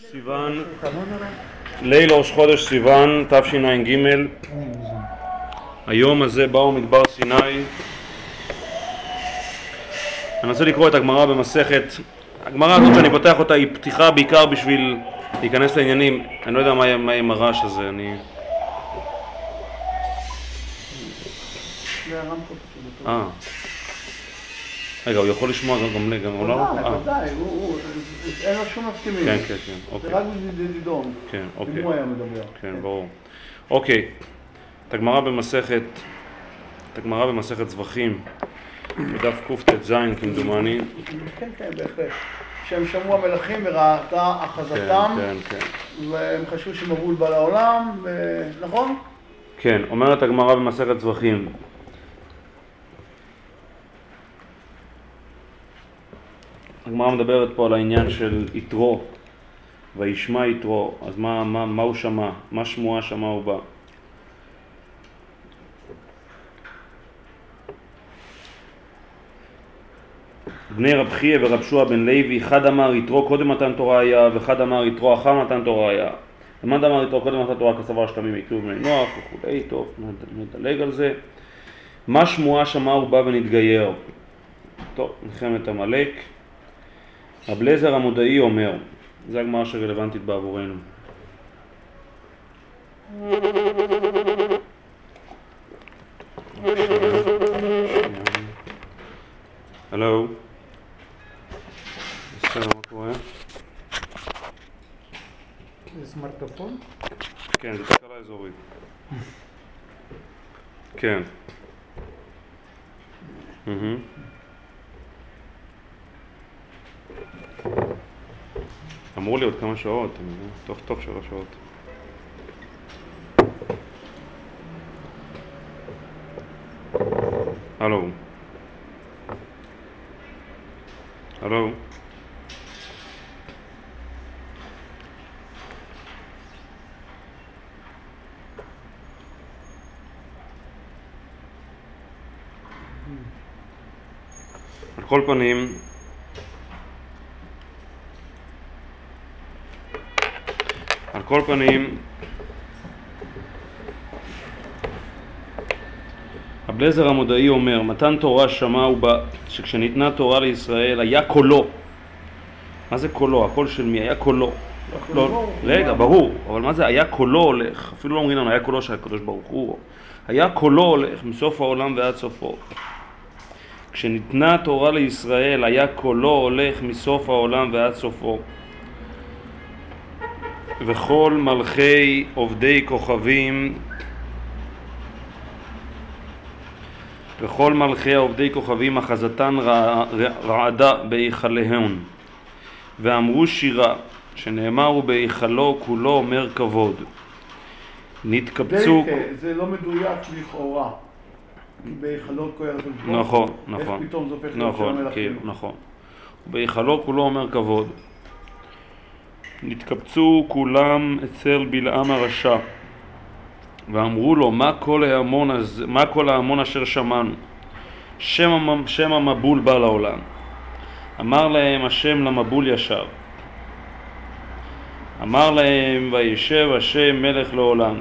סיוון, ליל ראש חודש סיוון, תשע"ג, היום הזה באו מדבר סיני. אני רוצה לקרוא את הגמרא במסכת, הגמרא הזאת שאני פותח אותה היא פתיחה בעיקר בשביל להיכנס לעניינים, אני לא יודע מה יהיה עם הרעש הזה, אני... אה. רגע, הוא יכול לשמוע גם גם הוא לא... ודאי, אה, ודאי, אין לו שום מסכימים. כן, כן, כן, אוקיי. זה רק בדידון. כן, אם אוקיי. הוא היה מדבר. כן, ברור. אוקיי, את הגמרא במסכת, את הגמרא במסכת זבחים, בדף קט"ז כמדומני. כן, כן, בהחלט. שהם שמעו המלכים וראתה כן, אחזתם, כן, כן. והם חשבו שמבול בא לעולם, ו- נכון? כן, אומרת הגמרא במסכת זבחים. הגמרא מדברת פה על העניין של יתרו, וישמע יתרו, אז מה, מה, מה הוא שמע? מה שמועה שמע הוא בא? בני רב חייא ורב שועה בן לוי, אחד אמר יתרו קודם מתן תורה היה, ואחד אמר יתרו אחר מתן תורה היה. למד אמר יתרו קודם מתן תורה כסבר שלמים יקראו בני נוח וכולי, טוב, נדלג על זה. מה שמועה שמע הוא בא ונתגייר? טוב, מלחמת עמלק. רב לזר המודעי אומר, זו הגמרא שרלוונטית בעבורנו. הלו? בסדר, מה קורה? זה סמרטפון? כן, זו תקלה אזורית. כן. מהמם. אמרו לי עוד כמה שעות, אני יודע, תוך תוך שלוש שעות. הלו. הלו. על כל פנים, על כל פנים, הבלזר המודעי אומר, מתן תורה שמע הוא בא, שכשניתנה תורה לישראל היה קולו. מה זה קולו? הקול של מי? היה קולו. לא, רגע, ברור, אבל מה זה היה קולו הולך? אפילו לא אומרים לנו היה קולו של הקדוש ברוך הוא. היה קולו הולך מסוף העולם ועד סופו. כשניתנה תורה לישראל היה קולו הולך מסוף העולם ועד סופו. וכל מלכי עובדי כוכבים וכל מלכי עובדי כוכבים אחזתן רע- רעדה בהיכליהן ואמרו שירה שנאמר ובהיכלו כולו אומר כבוד נתקבצו די, זה לא מדויק לכאורה. כי הקדוש ברוך נכון, נכון, איך פתאום זה הופך להיות נכון? כן, נכון. בהיכלו כולו אומר כבוד. נתקבצו כולם אצל בלעם הרשע ואמרו לו מה כל ההמון, הזה, מה כל ההמון אשר שמענו? שם, שם המבול בא לעולם. אמר להם השם למבול ישר. אמר להם וישב השם מלך לעולם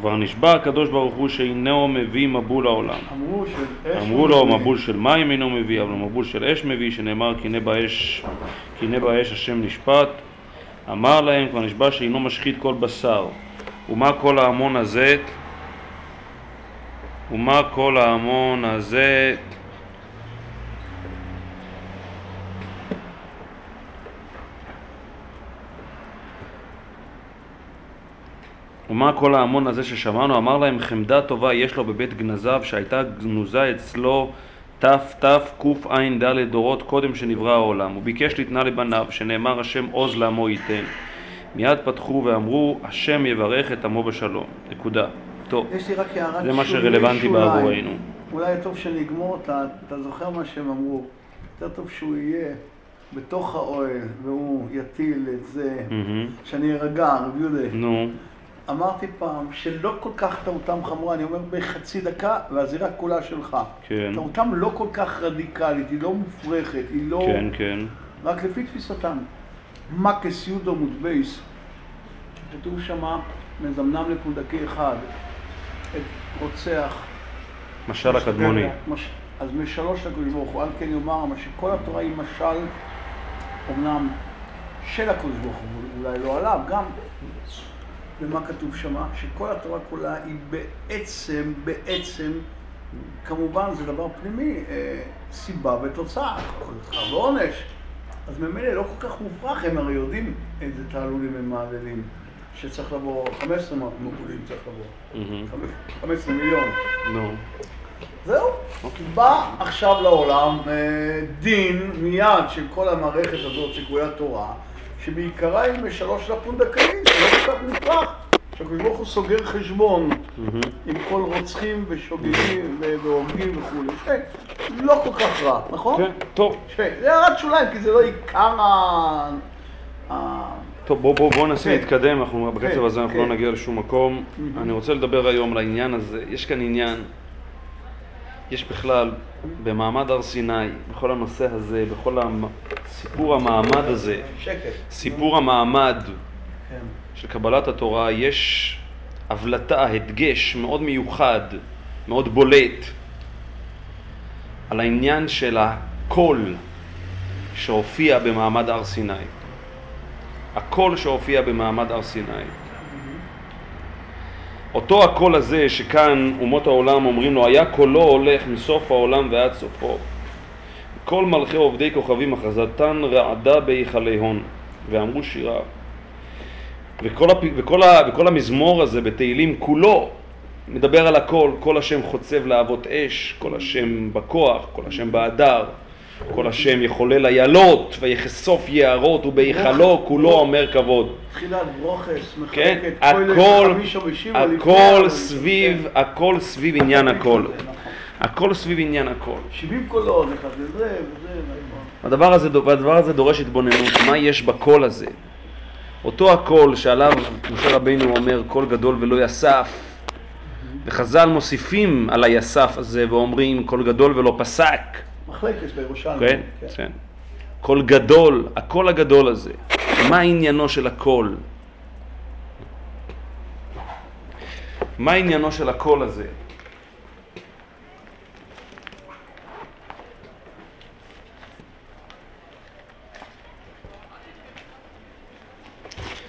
כבר נשבע הקדוש ברוך הוא שאינו מביא מבול לעולם אמרו של אש אמרו לו. מבול של מים אינו מביא, אבל מבול של אש מביא, שנאמר באש, קינא באש השם נשפט. אמר להם כבר נשבע שאינו משחית כל בשר. ומה כל ההמון הזה? ומה כל ההמון הזה? ומה כל ההמון הזה ששמענו? אמר להם חמדה טובה יש לו בבית גנזיו שהייתה גנוזה אצלו תתקע"ד דורות קודם שנברא העולם. הוא ביקש לתנה לבניו שנאמר השם עוז לעמו ייתן. מיד פתחו ואמרו השם יברך את עמו בשלום. נקודה. טוב, יש לי רק הערת זה מה שרלוונטי. בעבורנו. אולי טוב שנגמור אותה, אתה זוכר מה שהם אמרו? יותר טוב שהוא יהיה בתוך האוהל והוא יטיל את זה. שאני ארגע, רב יהודה. נו, אמרתי פעם שלא כל כך טעותם חמורה, אני אומר בחצי דקה, והזירה כולה שלך. כן, טעותם לא כל כך רדיקלית, היא לא מופרכת, היא לא... כן, כן. רק לפי תפיסתם. מקס יהודו מודבייס, כתוב שמה, מזמנם לפונדקי אחד, את רוצח. משל הקדמוני. מש- אז משלוש לקדוש ברוך הוא, על כן יאמר, מה שכל התורה היא משל, אומנם של הקדוש ברוך הוא, אולי לא עליו, גם ומה כתוב שמה? שכל התורה כולה היא בעצם, בעצם, כמובן זה דבר פנימי, אה, סיבה ותוצאה, שכר ועונש. אז ממילא לא כל כך מופרך, הם הרי יודעים איזה תעלולים הם מעללים, שצריך לבוא, 15 מגולים צריך לבוא, מהמם. 15 מיליון. נו. זהו, בא עכשיו לעולם אה, דין מיד של כל המערכת הזאת שקרויה תורה, שבעיקרה היא משלוש לפונדקאי, זה לא כל כך מופרך, שהקדוש ברוך הוא סוגר חשבון. עם כל רוצחים ושוגגים והורגים וכולי. כן, לא כל כך רע, נכון? כן, טוב. כן, זה הערת שוליים, כי זה לא עיקר ה... טוב, בואו בוא, בוא ננסה כן. להתקדם, אנחנו בקצב כן, הזה אנחנו כן. לא נגיע לשום מקום. מהמם. אני רוצה לדבר היום על העניין הזה. יש כאן עניין, יש בכלל, במעמד הר סיני, בכל הנושא הזה, בכל המ- סיפור המעמד הזה, שקט. סיפור המעמד כן. של קבלת התורה, יש הבלטה, הדגש מאוד מיוחד, מאוד בולט, על העניין של הקול שהופיע במעמד הר סיני. הקול שהופיע במעמד הר סיני. אותו הקול הזה שכאן אומות העולם אומרים לו, היה קולו הולך מסוף העולם ועד סופו. כל מלכי עובדי כוכבים אחזתן רעדה בהיכלי הון, ואמרו שירה. וכל, הפ... וכל, ה... וכל המזמור הזה בתהילים כולו מדבר על הכל, כל השם חוצב להבות אש, כל השם בכוח, כל השם בהדר, כל השם יחולל איילות, ויחשוף יערות, ובהיכלו כולו אומר כבוד. תחילת ברוכס, כן, מחלקת הכל, ושיבה לפני הכל. סביב, כן. הכל סביב עניין הכל. נכון. הכל סביב עניין הכל. 70 קולות, אחד לזה וזה, נכון. הדבר הזה דורש התבוננות, מה יש בקול הזה? אותו הקול שעליו משה רבינו אומר קול גדול ולא יסף, וחז"ל מוסיפים על היסף הזה ואומרים קול גדול ולא פסק, מחלקת בירושלים. כן? כן. קול גדול, הקול הגדול הזה, מה עניינו של הקול? מה עניינו של הקול הזה?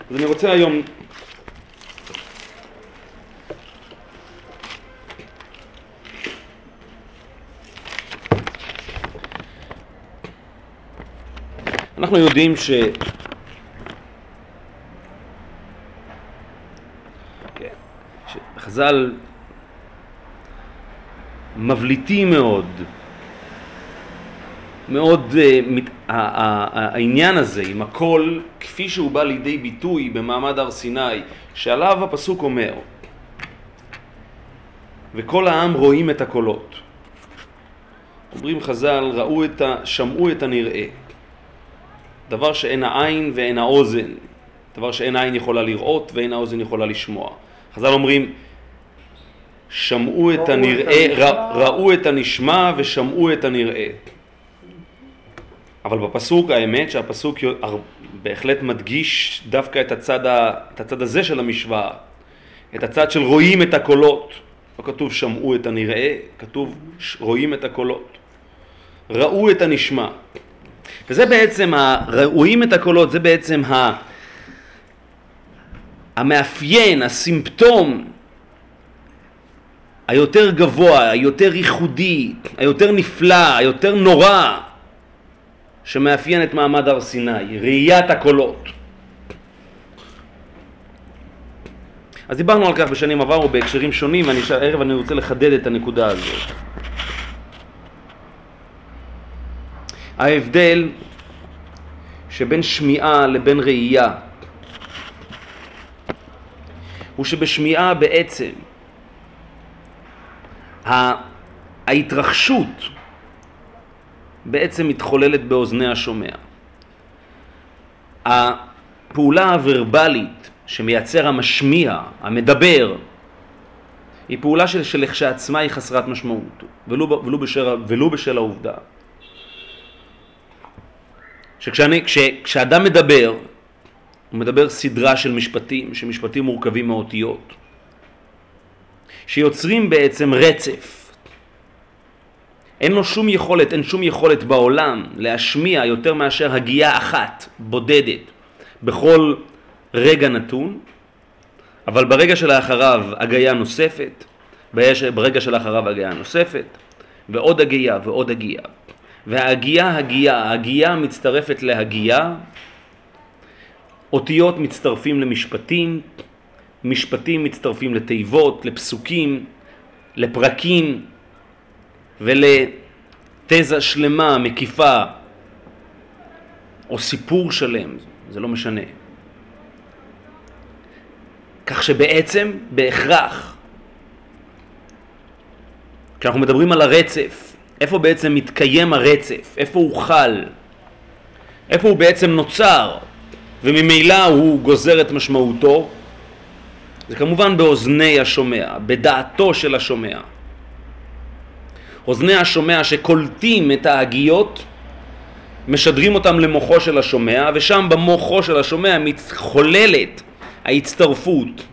אז אני רוצה היום אנחנו יודעים ש... שחז"ל מבליטים מאוד, מאוד, אה, מת- העניין הזה עם הקול כפי שהוא בא לידי ביטוי במעמד הר סיני, שעליו הפסוק אומר, וכל העם רואים את הקולות. אומרים חז"ל, ראו את ה... שמעו את הנראה. דבר שאין העין ואין האוזן, דבר שאין העין יכולה לראות ואין האוזן יכולה לשמוע. חז"ל אומרים, שמעו את הנראה, הנשמע. ר- ראו את הנשמע ושמעו את הנראה. אבל בפסוק, האמת שהפסוק בהחלט מדגיש דווקא את הצד, ה, את הצד הזה של המשוואה, את הצד של רואים את הקולות. לא כתוב שמעו את הנראה, כתוב רואים את הקולות. ראו את הנשמע. וזה בעצם, רואים את הקולות, זה בעצם ה... המאפיין, הסימפטום היותר גבוה, היותר ייחודי, היותר נפלא, היותר נורא, שמאפיין את מעמד הר סיני, ראיית הקולות. אז דיברנו על כך בשנים עברו בהקשרים שונים, והערב אני רוצה לחדד את הנקודה הזאת. ההבדל שבין שמיעה לבין ראייה הוא שבשמיעה בעצם ההתרחשות בעצם מתחוללת באוזני השומע. הפעולה הוורבלית שמייצר המשמיע, המדבר, היא פעולה של- שלכשעצמה היא חסרת משמעות, ולו, ולו, בשל, ולו בשל העובדה שכשאדם מדבר, הוא מדבר סדרה של משפטים, שמשפטים מורכבים מאותיות, שיוצרים בעצם רצף. אין לו שום יכולת, אין שום יכולת בעולם להשמיע יותר מאשר הגייה אחת, בודדת, בכל רגע נתון, אבל ברגע שלאחריו הגייה נוספת, ברגע שלאחריו הגייה נוספת, ועוד הגייה ועוד הגייה. וההגייה הגייה, ההגייה מצטרפת להגייה, אותיות מצטרפים למשפטים, משפטים מצטרפים לתיבות, לפסוקים, לפרקים ולתזה שלמה, מקיפה, או סיפור שלם, זה לא משנה. כך שבעצם, בהכרח, כשאנחנו מדברים על הרצף, איפה בעצם מתקיים הרצף? איפה הוא חל? איפה הוא בעצם נוצר? וממילא הוא גוזר את משמעותו? זה כמובן באוזני השומע, בדעתו של השומע. אוזני השומע שקולטים את ההגיות, משדרים אותם למוחו של השומע, ושם במוחו של השומע מתחוללת ההצטרפות,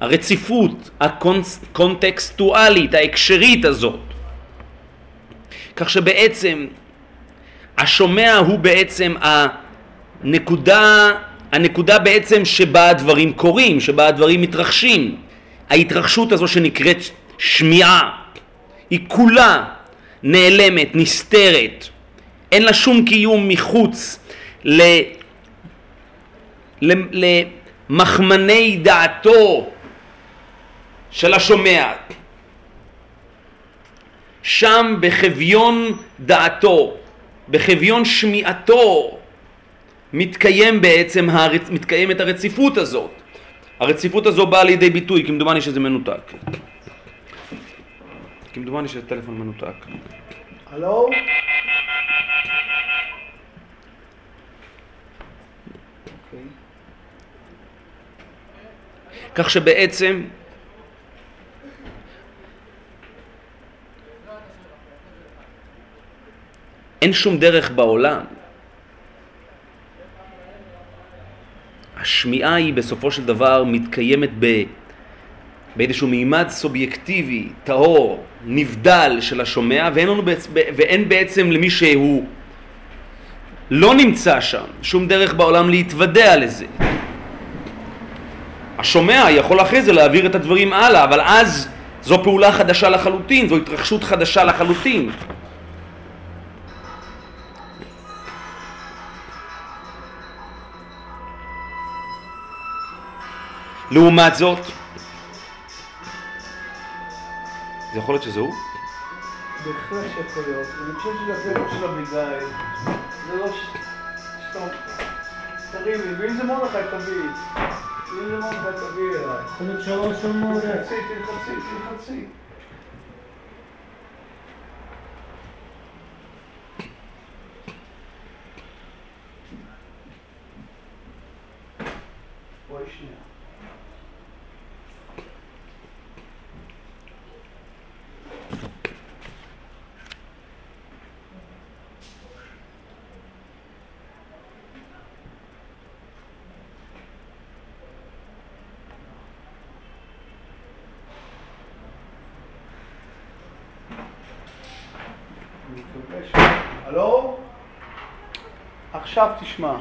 הרציפות הקונטקסטואלית, ההקשרית הזאת. כך שבעצם השומע הוא בעצם הנקודה, הנקודה בעצם שבה הדברים קורים, שבה הדברים מתרחשים. ההתרחשות הזו שנקראת שמיעה היא כולה נעלמת, נסתרת, אין לה שום קיום מחוץ ל... למחמני דעתו של השומע. שם בחביון דעתו, בחביון שמיעתו, מתקיים בעצם, הרצ... מתקיימת הרציפות הזאת. הרציפות הזו באה לידי ביטוי, כמדומני שזה מנותק. כמדומני שזה טלפון מנותק. הלו? כך שבעצם אין שום דרך בעולם. השמיעה היא בסופו של דבר מתקיימת ב... באיזשהו מימד סובייקטיבי, טהור, נבדל של השומע, ואין, לנו בעצ... ואין בעצם למי שהוא לא נמצא שם שום דרך בעולם להתוודע לזה. השומע יכול אחרי זה להעביר את הדברים הלאה, אבל אז זו פעולה חדשה לחלוטין, זו התרחשות חדשה לחלוטין. לעומת זאת, זה יכול להיות שזה הוא? בהחלט יכול להיות. אני חושב שזה הקטע של אביגיל. זה לא סתם. תראי לי, ואם זה מרדכי תביאי. אם זה מרדכי תביאי אליי. יכול להיות שלוש של מרדכי. תלחצי, תלחצי, תלחצי. בואי שנייה. אני מקווה ש... הלו? עכשיו תשמע.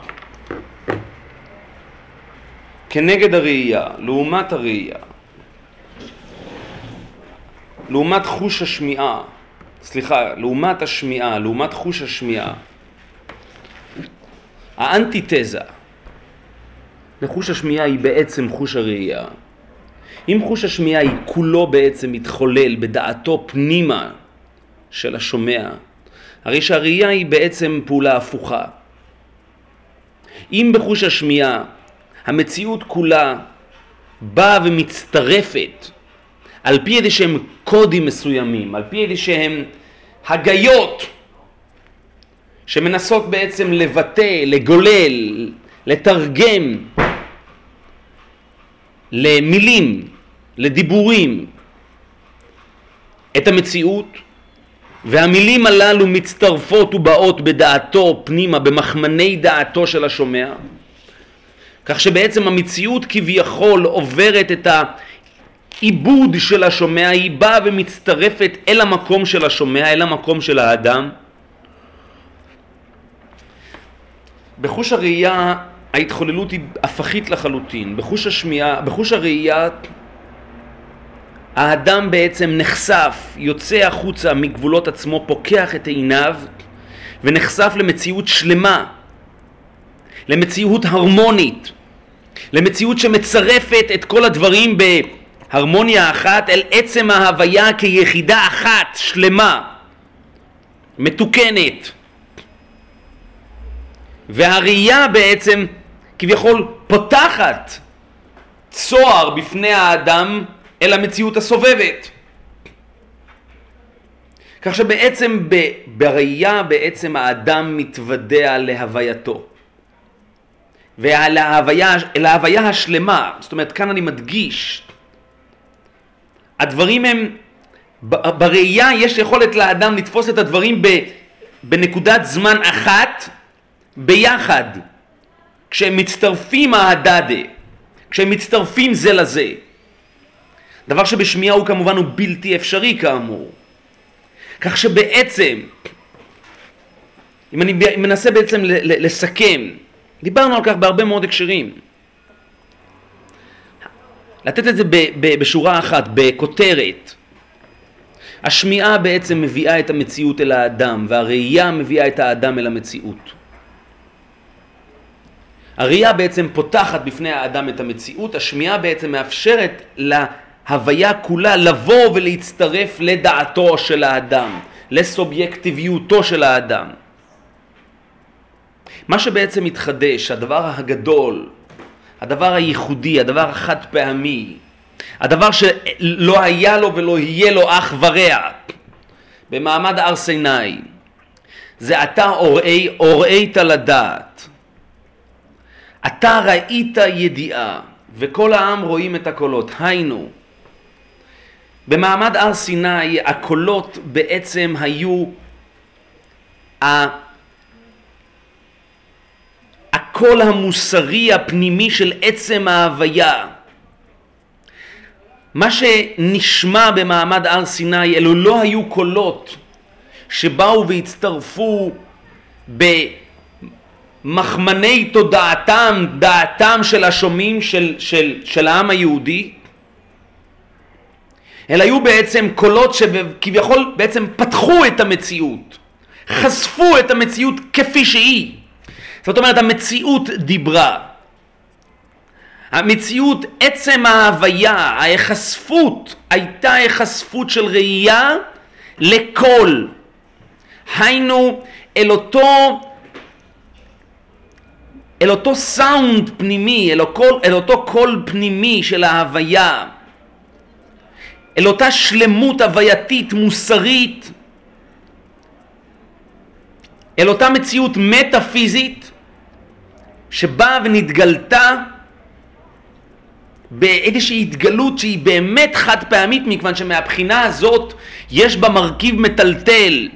כנגד הראייה, לעומת הראייה, לעומת חוש השמיעה, סליחה, לעומת השמיעה, לעומת חוש השמיעה, האנטיתזה לחוש השמיעה היא בעצם חוש הראייה. אם חוש השמיעה היא כולו בעצם מתחולל בדעתו פנימה של השומע, הרי שהראייה היא בעצם פעולה הפוכה. אם בחוש השמיעה המציאות כולה באה ומצטרפת על פי איזה שהם קודים מסוימים, על פי איזה שהם הגיות שמנסות בעצם לבטא, לגולל, לתרגם למילים, לדיבורים את המציאות, והמילים הללו מצטרפות ובאות בדעתו פנימה, במחמני דעתו של השומע, כך שבעצם המציאות כביכול עוברת את העיבוד של השומע, היא באה ומצטרפת אל המקום של השומע, אל המקום של האדם. בחוש הראייה ההתחוללות היא הפכית לחלוטין. בחוש השמיעה, בחוש הראייה האדם בעצם נחשף, יוצא החוצה מגבולות עצמו, פוקח את עיניו ונחשף למציאות שלמה, למציאות הרמונית, למציאות שמצרפת את כל הדברים בהרמוניה אחת אל עצם ההוויה כיחידה אחת שלמה, מתוקנת. והראייה בעצם כביכול פותחת צוהר בפני האדם אל המציאות הסובבת. כך שבעצם בראייה בעצם האדם מתוודע להווייתו. ולהוויה, להוויה השלמה, זאת אומרת כאן אני מדגיש, הדברים הם, בראייה יש יכולת לאדם לתפוס את הדברים בנקודת זמן אחת ביחד, כשהם מצטרפים ההדדה, כשהם מצטרפים זה לזה. דבר שבשמיעה הוא כמובן הוא בלתי אפשרי כאמור. כך שבעצם, אם אני מנסה בעצם לסכם, דיברנו על כך בהרבה מאוד הקשרים. לתת את זה בשורה אחת, בכותרת. השמיעה בעצם מביאה את המציאות אל האדם, והראייה מביאה את האדם אל המציאות. הראייה בעצם פותחת בפני האדם את המציאות, השמיעה בעצם מאפשרת להוויה כולה לבוא ולהצטרף לדעתו של האדם, לסובייקטיביותו של האדם. מה שבעצם מתחדש, הדבר הגדול, הדבר הייחודי, הדבר החד פעמי, הדבר שלא היה לו ולא יהיה לו אח ורע במעמד הר סיני, זה אתה אוראית לדעת. אתה ראית ידיעה, וכל העם רואים את הקולות. היינו, במעמד הר סיני הקולות בעצם היו הקול המוסרי הפנימי של עצם ההוויה. מה שנשמע במעמד הר סיני אלו לא היו קולות שבאו והצטרפו במחמני תודעתם, דעתם של השומעים של, של, של העם היהודי, אלא היו בעצם קולות שכביכול בעצם פתחו את המציאות, חשפו את המציאות כפי שהיא. זאת אומרת המציאות דיברה. המציאות, עצם ההוויה, ההיחשפות, הייתה היחשפות של ראייה לקול. היינו אל אותו, אל אותו סאונד פנימי, אל, הקול, אל אותו קול פנימי של ההוויה, אל אותה שלמות הווייתית, מוסרית, אל אותה מציאות מטאפיזית שבאה ונתגלתה באיזושהי התגלות שהיא באמת חד פעמית מכיוון שמהבחינה הזאת יש בה מרכיב מטלטל,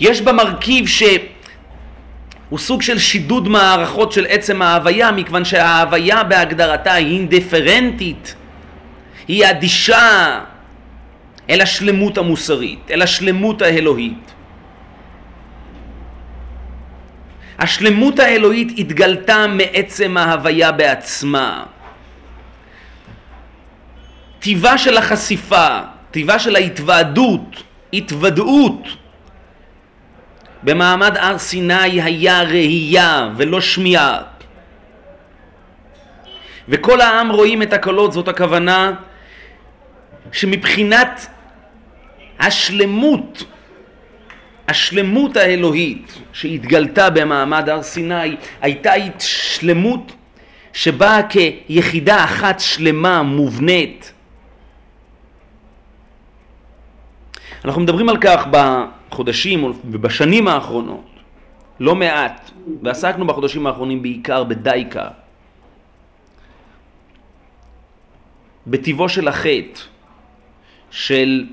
יש בה מרכיב שהוא סוג של שידוד מערכות של עצם ההוויה מכיוון שההוויה בהגדרתה היא אינדיפרנטית, היא אדישה אל השלמות המוסרית, אל השלמות האלוהית. השלמות האלוהית התגלתה מעצם ההוויה בעצמה. טיבה של החשיפה, טיבה של ההתוועדות, התוודעות, במעמד הר סיני היה ראייה ולא שמיעה. וכל העם רואים את הקולות, זאת הכוונה שמבחינת השלמות השלמות האלוהית שהתגלתה במעמד הר סיני הייתה שלמות שבאה כיחידה אחת שלמה, מובנית. אנחנו מדברים על כך בחודשים ובשנים האחרונות, לא מעט, ועסקנו בחודשים האחרונים בעיקר בדייקה, בטיבו של החטא, של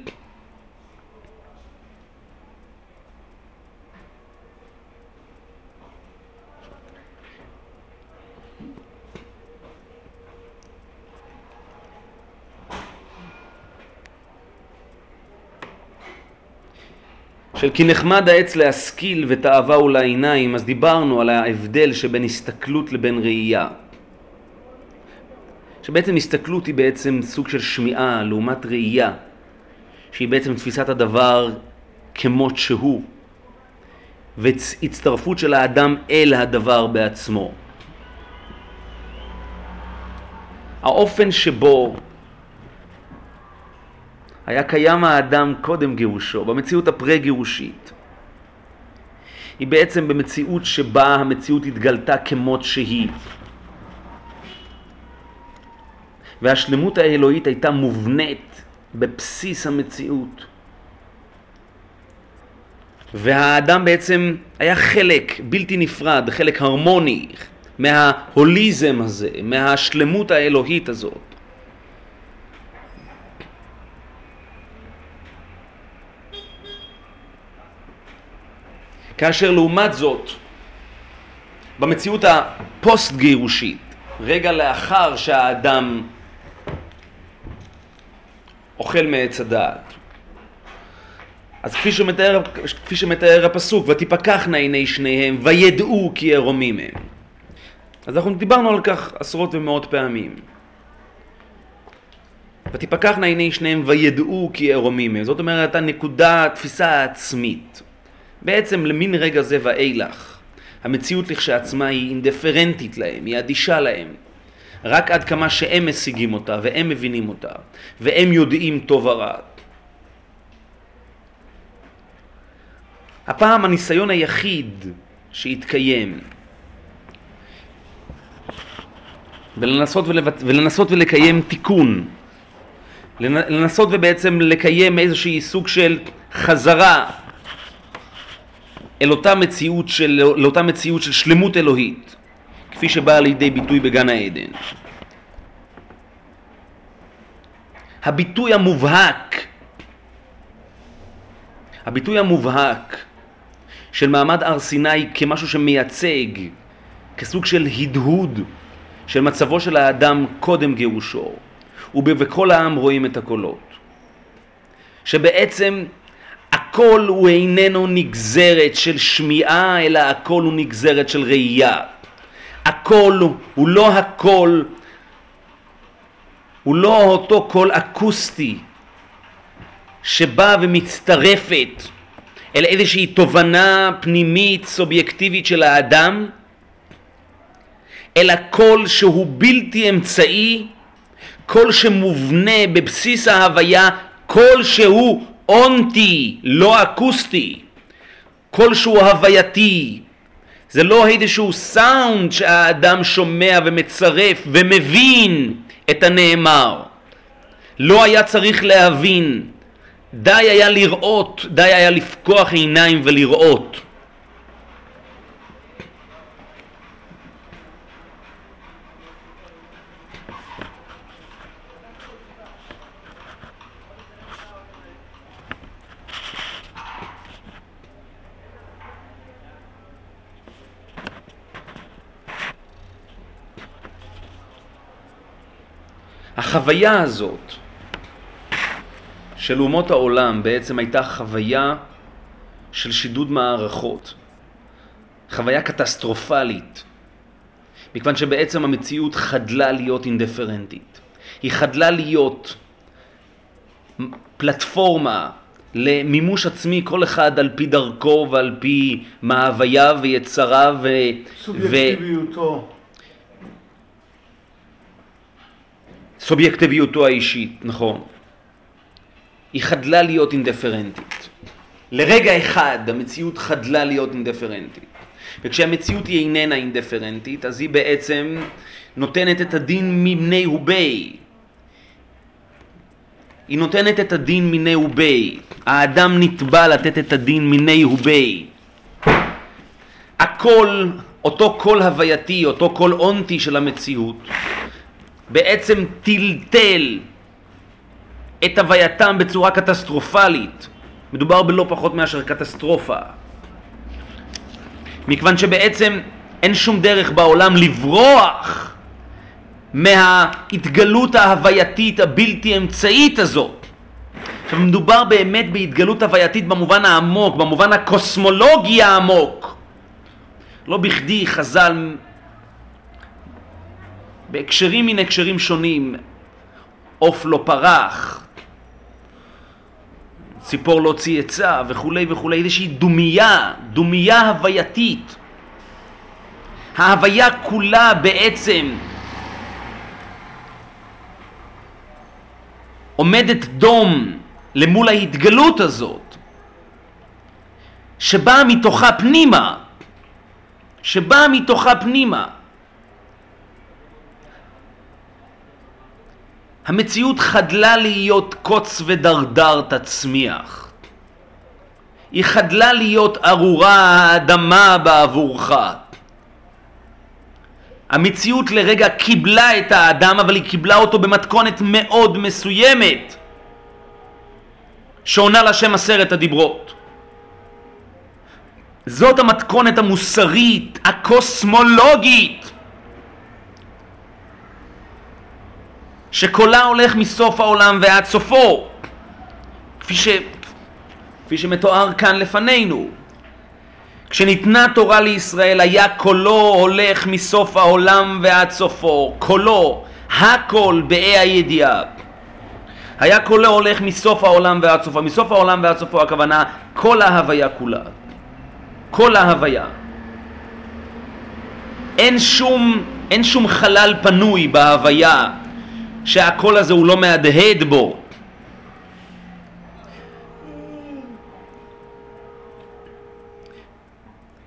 של כי נחמד העץ להשכיל ותאווה הוא לעיניים, אז דיברנו על ההבדל שבין הסתכלות לבין ראייה. שבעצם הסתכלות היא בעצם סוג של שמיעה לעומת ראייה, שהיא בעצם תפיסת הדבר כמות שהוא, והצטרפות של האדם אל הדבר בעצמו. האופן שבו היה קיים האדם קודם גירושו, במציאות הפרה-גירושית, היא בעצם במציאות שבה המציאות התגלתה כמות שהיא. והשלמות האלוהית הייתה מובנית בבסיס המציאות. והאדם בעצם היה חלק בלתי נפרד, חלק הרמוני מההוליזם הזה, מהשלמות האלוהית הזאת. כאשר לעומת זאת, במציאות הפוסט-גירושית, רגע לאחר שהאדם אוכל מעץ הדעת, אז כפי שמתאר, כפי שמתאר הפסוק, ותפקחנה עיני שניהם, וידעו כי ערומים הם. אז אנחנו דיברנו על כך עשרות ומאות פעמים. ותפקחנה עיני שניהם וידעו כי ערומים הם. זאת אומרת, הנקודה, התפיסה העצמית. בעצם למין רגע זה ואילך, המציאות לכשעצמה היא אינדיפרנטית להם, היא אדישה להם. רק עד כמה שהם משיגים אותה והם מבינים אותה והם יודעים טוב ורע. הפעם הניסיון היחיד שהתקיים ולנסות, ולבט... ולנסות ולקיים תיקון, לנסות ובעצם לקיים איזושהי סוג של חזרה אל אותה מציאות של, לאותה מציאות של שלמות אלוהית, כפי שבאה לידי ביטוי בגן העדן. הביטוי המובהק, הביטוי המובהק של מעמד הר סיני כמשהו שמייצג, כסוג של הדהוד של מצבו של האדם קודם גירושו, ובכל העם רואים את הקולות. שבעצם הכל הוא איננו נגזרת של שמיעה, אלא הכל הוא נגזרת של ראייה. הכל הוא לא הכל, הוא לא אותו קול אקוסטי שבא ומצטרפת אל איזושהי תובנה פנימית סובייקטיבית של האדם, אלא קול שהוא בלתי אמצעי, קול שמובנה בבסיס ההוויה, קול שהוא אונטי, לא אקוסטי, קול שהוא הווייתי. זה לא איזשהו סאונד שהאדם שומע ומצרף ומבין את הנאמר. לא היה צריך להבין, די היה לראות, די היה לפקוח עיניים ולראות. החוויה הזאת של אומות העולם בעצם הייתה חוויה של שידוד מערכות, חוויה קטסטרופלית, מכיוון שבעצם המציאות חדלה להיות אינדיפרנטית. היא חדלה להיות פלטפורמה למימוש עצמי, כל אחד על פי דרכו ועל פי מאווייו ויצריו ו... סובייקטיביותו. סובייקטיביותו האישית, נכון. היא חדלה להיות אינדיפרנטית. לרגע אחד המציאות חדלה להיות אינדיפרנטית. וכשהמציאות היא איננה אינדיפרנטית, אז היא בעצם נותנת את הדין ממיני ובי. היא נותנת את הדין מיני ובי. האדם נתבע לתת את הדין מיני ובי. הכל, אותו קול הווייתי, אותו קול אונטי של המציאות, בעצם טלטל את הווייתם בצורה קטסטרופלית. מדובר בלא פחות מאשר קטסטרופה. מכיוון שבעצם אין שום דרך בעולם לברוח מההתגלות ההווייתית הבלתי אמצעית הזאת. עכשיו מדובר באמת בהתגלות הווייתית במובן העמוק, במובן הקוסמולוגי העמוק. לא בכדי חז"ל בהקשרים מן הקשרים שונים, עוף לא פרח, ציפור לא צייצה וכולי וכולי, איזושהי דומייה, דומייה הווייתית. ההוויה כולה בעצם עומדת דום למול ההתגלות הזאת, שבאה מתוכה פנימה, שבאה מתוכה פנימה. המציאות חדלה להיות קוץ ודרדר תצמיח. היא חדלה להיות ארורה האדמה בעבורך. המציאות לרגע קיבלה את האדם, אבל היא קיבלה אותו במתכונת מאוד מסוימת, שעונה לשם עשרת הדיברות. זאת המתכונת המוסרית, הקוסמולוגית, שקולה הולך מסוף העולם ועד סופו, כפי, ש... כפי שמתואר כאן לפנינו. כשניתנה תורה לישראל היה קולו הולך מסוף העולם ועד סופו, קולו, הכל באי הידיעה. היה קולו הולך מסוף העולם ועד סופו, מסוף העולם ועד סופו הכוונה כל ההוויה כולה, כל ההוויה. אין שום, אין שום חלל פנוי בהוויה שהקול הזה הוא לא מהדהד בו.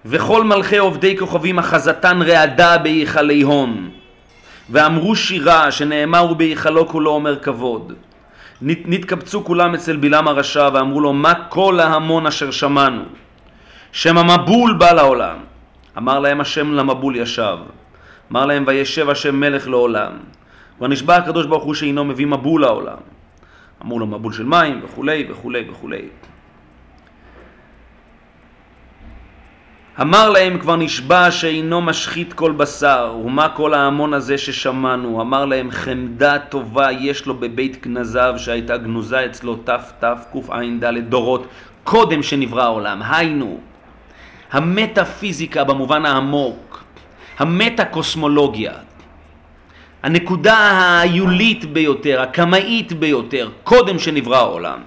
וכל מלכי עובדי כוכבים אחזתן רעדה בהיכלי הון. ואמרו שירה שנאמר ובהיכלו כולו אומר כבוד. נתקבצו כולם אצל בלעם הרשע ואמרו לו מה כל ההמון אשר שמענו? שם המבול בא לעולם. אמר להם השם למבול ישב. אמר להם וישב השם מלך לעולם. כבר נשבע הקדוש ברוך הוא שאינו מביא מבול לעולם. אמרו לו מבול של מים וכולי וכולי וכולי. אמר להם כבר נשבע שאינו משחית כל בשר, ומה כל ההמון הזה ששמענו? אמר להם חמדה טובה יש לו בבית גנזיו שהייתה גנוזה אצלו תתקע"ד דורות קודם שנברא העולם. היינו, המטאפיזיקה במובן העמוק, המטה-קוסמולוגיה, הנקודה ההיולית ביותר, הקמאית ביותר, קודם שנברא העולם.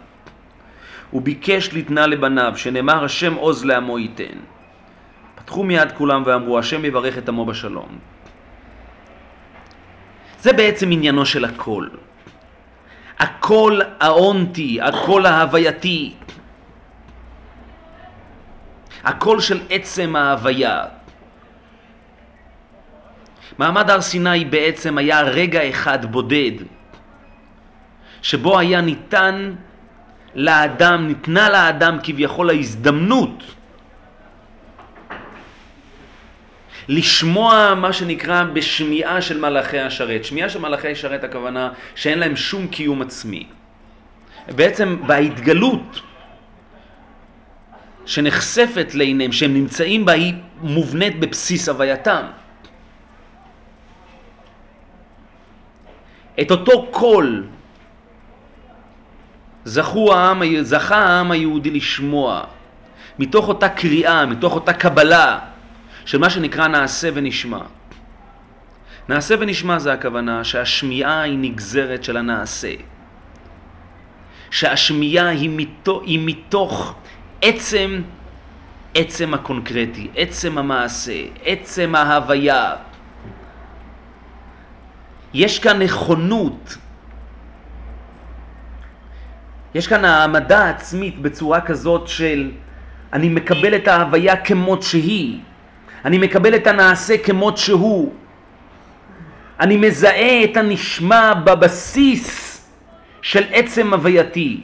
הוא ביקש לתנה לבניו, שנאמר השם עוז לעמו ייתן. פתחו מיד כולם ואמרו, השם יברך את עמו בשלום. זה בעצם עניינו של הכל. הקול האונטי, הקול ההווייתי, הקול של עצם ההוויה. מעמד הר סיני בעצם היה רגע אחד בודד, שבו היה ניתן לאדם, ניתנה לאדם כביכול ההזדמנות לשמוע מה שנקרא בשמיעה של מלאכי השרת. שמיעה של מלאכי השרת הכוונה שאין להם שום קיום עצמי. בעצם בהתגלות שנחשפת לעיניהם, שהם נמצאים בה, היא מובנית בבסיס הווייתם. את אותו קול העם, זכה העם היהודי לשמוע מתוך אותה קריאה, מתוך אותה קבלה של מה שנקרא נעשה ונשמע. נעשה ונשמע זה הכוונה שהשמיעה היא נגזרת של הנעשה. שהשמיעה היא מתוך, היא מתוך עצם, עצם הקונקרטי, עצם המעשה, עצם ההוויה. יש כאן נכונות, יש כאן העמדה עצמית בצורה כזאת של אני מקבל את ההוויה כמות שהיא, אני מקבל את הנעשה כמות שהוא, אני מזהה את הנשמע בבסיס של עצם הווייתי.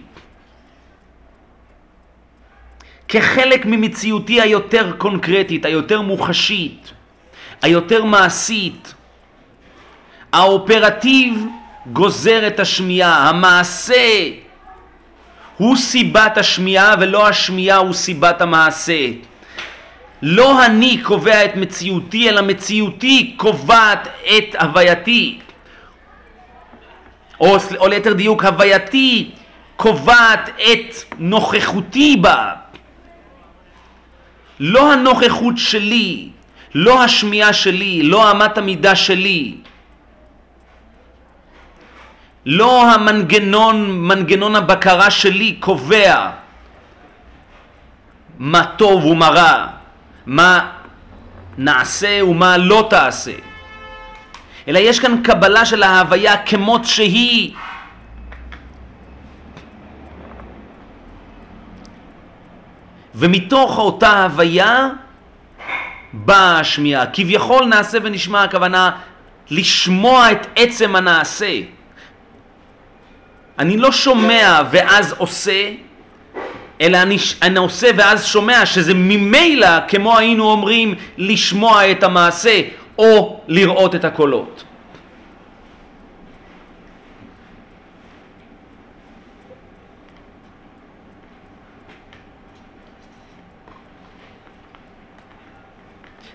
כחלק ממציאותי היותר קונקרטית, היותר מוחשית, היותר מעשית. האופרטיב גוזר את השמיעה, המעשה הוא סיבת השמיעה ולא השמיעה הוא סיבת המעשה. לא אני קובע את מציאותי, אלא מציאותי קובעת את הווייתי. או, או ליתר דיוק, הווייתי קובעת את נוכחותי בה. לא הנוכחות שלי, לא השמיעה שלי, לא אמת המידה שלי, לא המנגנון, מנגנון הבקרה שלי קובע מה טוב ומה רע, מה נעשה ומה לא תעשה, אלא יש כאן קבלה של ההוויה כמות שהיא. ומתוך אותה הוויה באה השמיעה. כביכול נעשה ונשמע הכוונה לשמוע את עצם הנעשה. אני לא שומע ואז עושה, אלא אני, אני עושה ואז שומע, שזה ממילא, כמו היינו אומרים, לשמוע את המעשה או לראות את הקולות.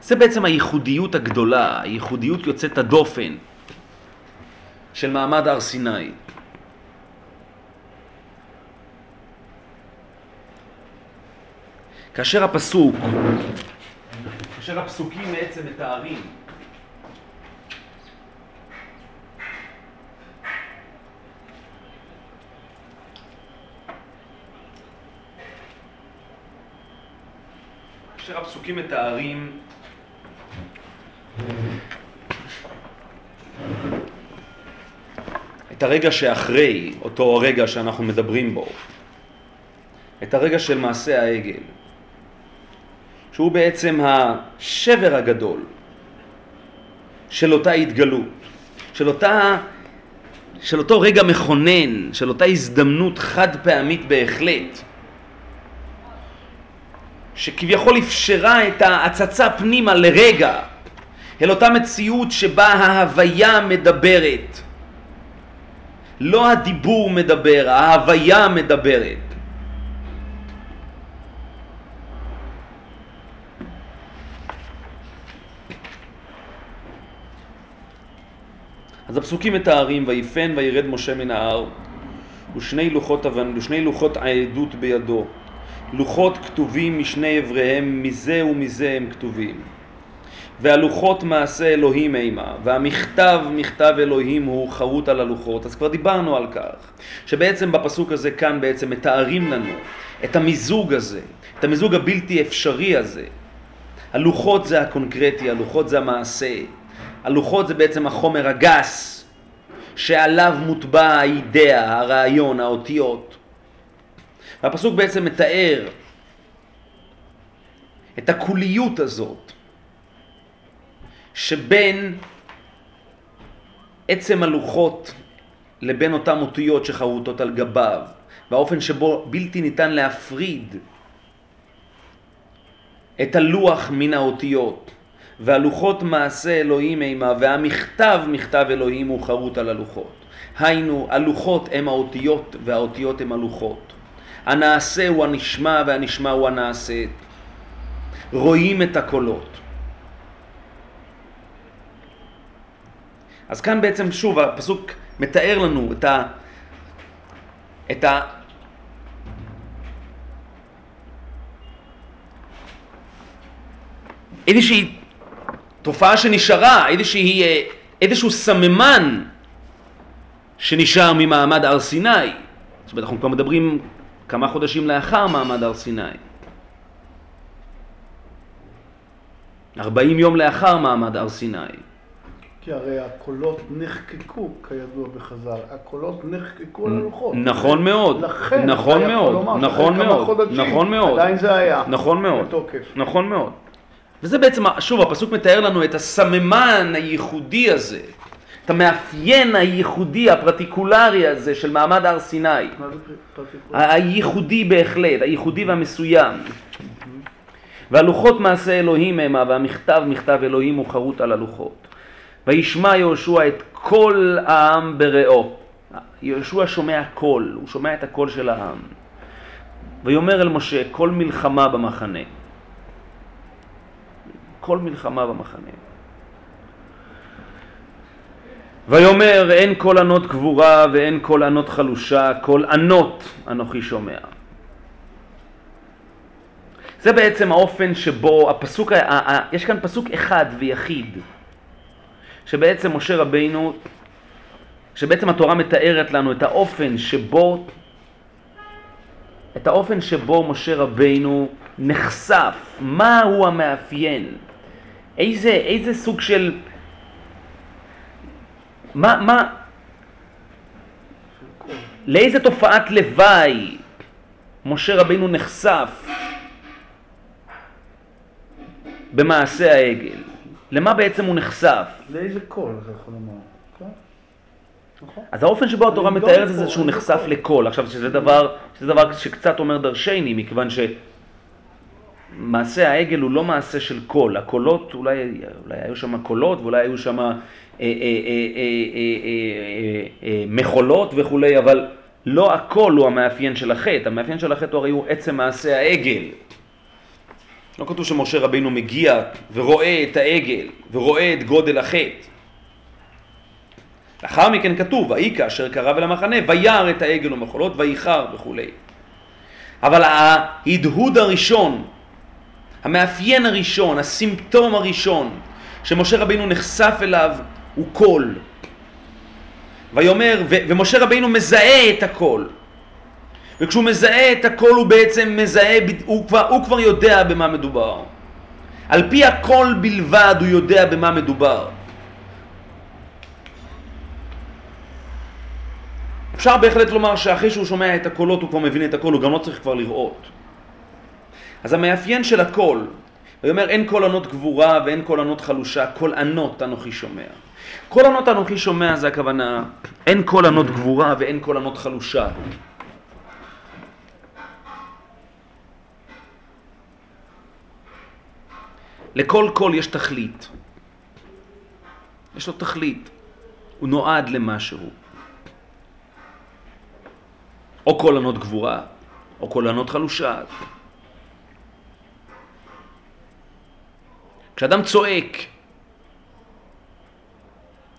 זה בעצם הייחודיות הגדולה, הייחודיות יוצאת הדופן של מעמד הר סיני. כאשר הפסוק, כאשר הפסוקים בעצם מתארים כאשר הפסוקים מתארים את הרגע שאחרי אותו הרגע שאנחנו מדברים בו, את הרגע של מעשה העגל. שהוא בעצם השבר הגדול של אותה התגלות, של, אותה, של אותו רגע מכונן, של אותה הזדמנות חד פעמית בהחלט, שכביכול אפשרה את ההצצה פנימה לרגע אל אותה מציאות שבה ההוויה מדברת. לא הדיבור מדבר, ההוויה מדברת. אז הפסוקים מתארים, ויפן וירד משה מן ההר, ושני לוחות ושני לוחות העדות בידו. לוחות כתובים משני אבריהם, מזה ומזה הם כתובים. והלוחות מעשה אלוהים אימה, והמכתב מכתב אלוהים הוא חרוט על הלוחות. אז כבר דיברנו על כך, שבעצם בפסוק הזה כאן בעצם מתארים לנו את המיזוג הזה, את המיזוג הבלתי אפשרי הזה. הלוחות זה הקונקרטי, הלוחות זה המעשה. הלוחות זה בעצם החומר הגס שעליו מוטבע האידאה, הרעיון, האותיות. והפסוק בעצם מתאר את הקוליות הזאת שבין עצם הלוחות לבין אותן אותיות שחרוטות על גביו, והאופן שבו בלתי ניתן להפריד את הלוח מן האותיות. והלוחות מעשה אלוהים אימה, והמכתב מכתב אלוהים הוא חרוט על הלוחות. היינו, הלוחות הם האותיות והאותיות הם הלוחות. הנעשה הוא הנשמע והנשמע הוא הנעשה. רואים את הקולות. אז כאן בעצם שוב הפסוק מתאר לנו את ה... את ה... איזושהי תופעה שנשארה, איזושהי, אה, איזשהו סממן שנשאר ממעמד הר סיני. זאת אומרת, אנחנו כבר מדברים כמה חודשים לאחר מעמד הר סיני. 40 יום לאחר מעמד הר סיני. כי הרי הקולות נחקקו, כידוע בחז"ל, הקולות נחקקו על הלוחות. נכון מאוד, לכן, נכון מאוד, נכון מאוד, נכון מאוד, עדיין זה היה. נכון מאוד, בתוקף. נכון מאוד. וזה בעצם, שוב, הפסוק מתאר לנו את הסממן הייחודי הזה, את המאפיין הייחודי, הפרטיקולרי הזה של מעמד הר סיני. מה זה פרטיקולרי? הייחודי בהחלט, הייחודי והמסוים. והלוחות מעשה אלוהים המה, והמכתב מכתב אלוהים הוא חרוט על הלוחות. וישמע יהושע את כל העם בראו. יהושע שומע קול, הוא שומע את הקול של העם. ויאמר אל משה, כל מלחמה במחנה. כל מלחמה במחנה. ויאמר אין כל ענות גבורה ואין כל ענות חלושה, כל ענות אנוכי שומע. זה בעצם האופן שבו הפסוק, יש כאן פסוק אחד ויחיד, שבעצם משה רבינו, שבעצם התורה מתארת לנו את האופן שבו, את האופן שבו משה רבינו נחשף, מהו המאפיין, איזה, איזה סוג של, מה, מה, לאיזה תופעת לוואי משה רבינו נחשף במעשה העגל? למה בעצם הוא נחשף? לאיזה קול אתה יכול לומר? כן. נכון. אז האופן שבו התורה מתארת את זה שהוא נחשף לקול. עכשיו, שזה דבר, שזה דבר שקצת אומר דרשני, מכיוון שמעשה העגל הוא לא מעשה של קול. הקולות, אולי, אולי היו שם קולות ואולי היו שם אה, אה, אה, מחולות וכולי, אבל לא הקול הוא המאפיין של החטא. המאפיין של החטא הרי הוא עצם מעשה העגל. לא כתוב שמשה רבינו מגיע ורואה את העגל ורואה את גודל החטא. לאחר מכן כתוב, ויהי כאשר קרב אל המחנה, וירא את העגל ומחולות, ויחר וכולי. אבל ההדהוד הראשון, המאפיין הראשון, הסימפטום הראשון, שמשה רבינו נחשף אליו, הוא קול. ויאמר, ו- ומשה רבינו מזהה את הקול. וכשהוא מזהה את הקול הוא בעצם מזהה, הוא כבר, הוא כבר יודע במה מדובר. על פי הקול בלבד הוא יודע במה מדובר. אפשר בהחלט לומר שאחרי שהוא שומע את הקולות הוא כבר מבין את הקול, הוא גם לא צריך כבר לראות. אז המאפיין של הקול, הוא אומר אין קול ענות גבורה ואין קול ענות חלושה, קול ענות אנוכי שומע. קול ענות אנוכי שומע זה הכוונה, אין קול ענות גבורה ואין קול ענות חלושה. לכל קול יש תכלית. יש לו תכלית. הוא נועד למשהו. או קול ענות גבורה, או קול ענות חלושה. כשאדם צועק,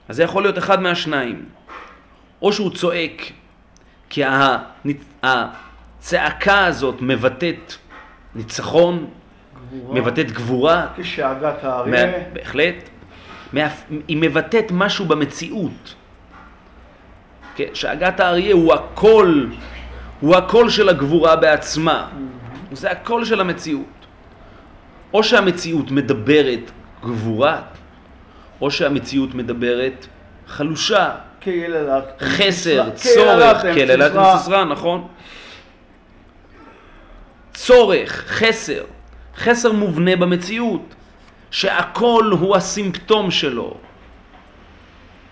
אז זה יכול להיות אחד מהשניים. או שהוא צועק כי הצעקה הזאת מבטאת ניצחון, גבורה. מבטאת גבורה. כשאגת האריה. בהחלט. היא מבטאת משהו במציאות. כן, שאגת האריה הוא הקול, הוא הקול של הגבורה בעצמה. Mm-hmm. זה הקול של המציאות. או שהמציאות מדברת גבורה, או שהמציאות מדברת חלושה. חסר, צורך, קללת מסיסרא, נכון. צורך, חסר. חסר מובנה במציאות, שהכל הוא הסימפטום שלו,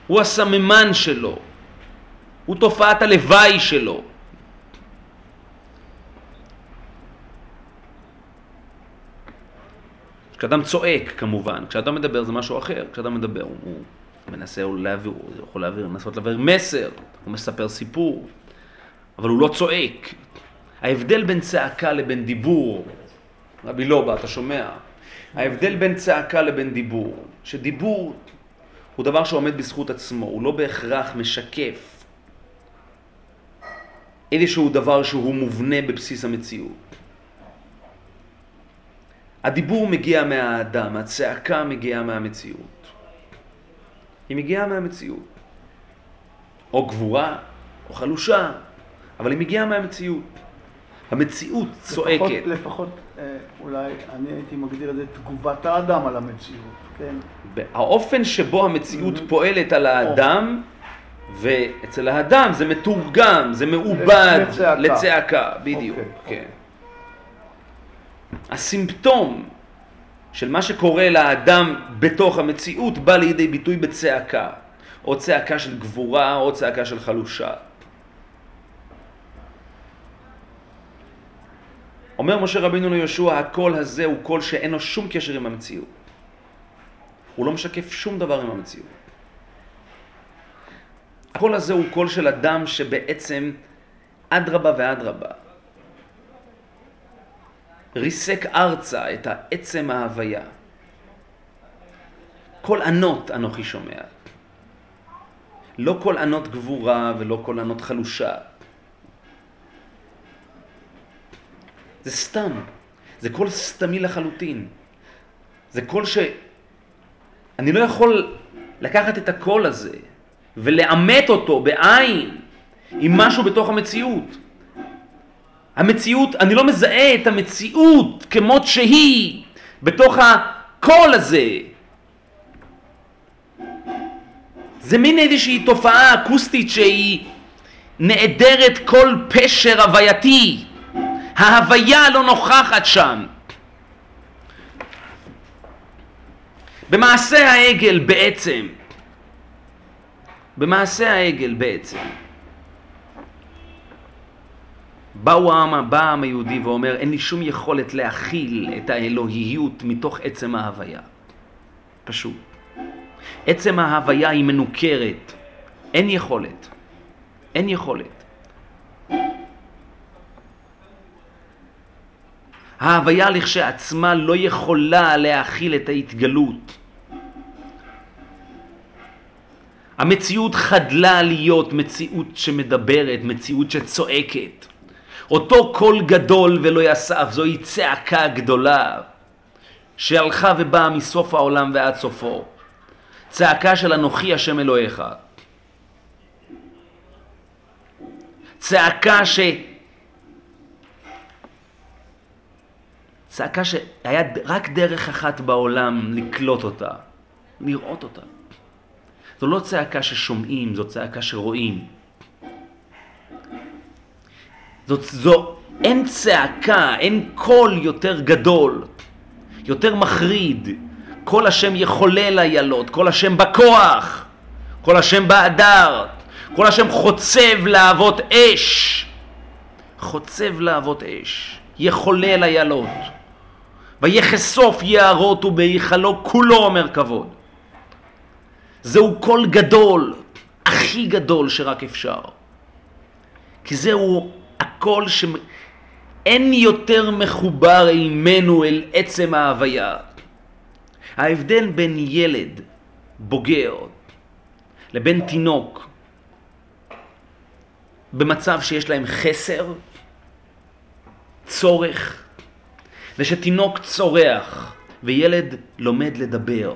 הוא הסממן שלו, הוא תופעת הלוואי שלו. כשאדם צועק כמובן, כשאדם מדבר זה משהו אחר, כשאדם מדבר הוא, הוא מנסה להעביר, הוא יכול להעביר, לנסות להעביר מסר, הוא מספר סיפור, אבל הוא לא צועק. ההבדל בין צעקה לבין דיבור רבי לובה, אתה שומע? ההבדל בין צעקה לבין דיבור, שדיבור הוא דבר שעומד בזכות עצמו, הוא לא בהכרח משקף איזשהו דבר שהוא מובנה בבסיס המציאות. הדיבור מגיע מהאדם, הצעקה מגיעה מהמציאות. היא מגיעה מהמציאות. או גבורה, או חלושה, אבל היא מגיעה מהמציאות. המציאות צועקת. לפחות, לפחות אה, אולי אני הייתי מגדיר את זה תגובת האדם על המציאות, כן? האופן שבו המציאות mm-hmm. פועלת על האדם, ואצל האדם זה מתורגם, זה מעובד לצעקה, לצעקה בדיוק, okay, אוקיי, כן. Okay. הסימפטום של מה שקורה לאדם בתוך המציאות בא לידי ביטוי בצעקה, או צעקה של גבורה או צעקה של חלושה. אומר משה רבינו ליהושע, הקול הזה הוא קול שאין לו שום קשר עם המציאות. הוא לא משקף שום דבר עם המציאות. הקול הזה הוא קול של אדם שבעצם אדרבה ואדרבה ריסק ארצה את העצם ההוויה. קול ענות אנוכי שומע. לא קול ענות גבורה ולא קול ענות חלושה. זה סתם. זה קול סתמי לחלוטין. זה קול ש... אני לא יכול לקחת את הקול הזה ולעמת אותו בעין עם משהו בתוך המציאות. המציאות, אני לא מזהה את המציאות כמות שהיא בתוך הקול הזה. זה מין איזושהי תופעה אקוסטית שהיא נעדרת כל פשר הווייתי. ההוויה לא נוכחת שם. במעשה העגל בעצם, במעשה העגל בעצם, באו העם, בא העם היהודי ואומר, אין לי שום יכולת להכיל את האלוהיות מתוך עצם ההוויה. פשוט. עצם ההוויה היא מנוכרת. אין יכולת. אין יכולת. ההוויה לכשעצמה לא יכולה להכיל את ההתגלות. המציאות חדלה להיות מציאות שמדברת, מציאות שצועקת. אותו קול גדול ולא יסף, זוהי צעקה גדולה שהלכה ובאה מסוף העולם ועד סופו. צעקה של אנוכי השם אלוהיך. צעקה ש... צעקה שהיה רק דרך אחת בעולם לקלוט אותה, לראות אותה. זו לא צעקה ששומעים, זו צעקה שרואים. זאת, זו, אין צעקה, אין קול יותר גדול, יותר מחריד. כל השם יחולל איילות, כל השם בכוח, כל השם בהדר, כל השם חוצב להבות אש. חוצב להבות אש, יחולל איילות. ויחשוף יערות ובהיכלו כולו אומר כבוד. זהו קול גדול, הכי גדול שרק אפשר. כי זהו הקול שאין יותר מחובר עימנו אל עצם ההוויה. ההבדל בין ילד בוגר לבין תינוק במצב שיש להם חסר, צורך, ושתינוק צורח וילד לומד לדבר.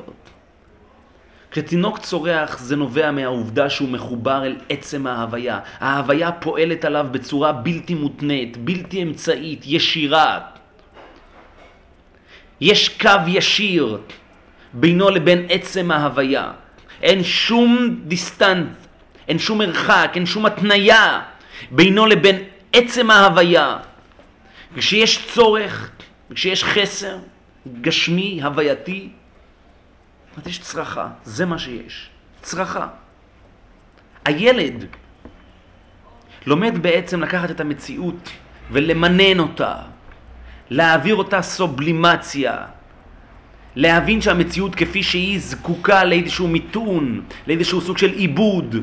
כשתינוק צורח זה נובע מהעובדה שהוא מחובר אל עצם ההוויה. ההוויה פועלת עליו בצורה בלתי מותנית, בלתי אמצעית, ישירה. יש קו ישיר בינו לבין עצם ההוויה. אין שום דיסטנט, אין שום מרחק, אין שום התניה בינו לבין עצם ההוויה. כשיש צורך, וכשיש חסר גשמי, הווייתי, אז יש צרכה, זה מה שיש, צרכה. הילד לומד בעצם לקחת את המציאות ולמנן אותה, להעביר אותה סובלימציה, להבין שהמציאות כפי שהיא זקוקה לאיזשהו מיתון, לאיזשהו סוג של עיבוד.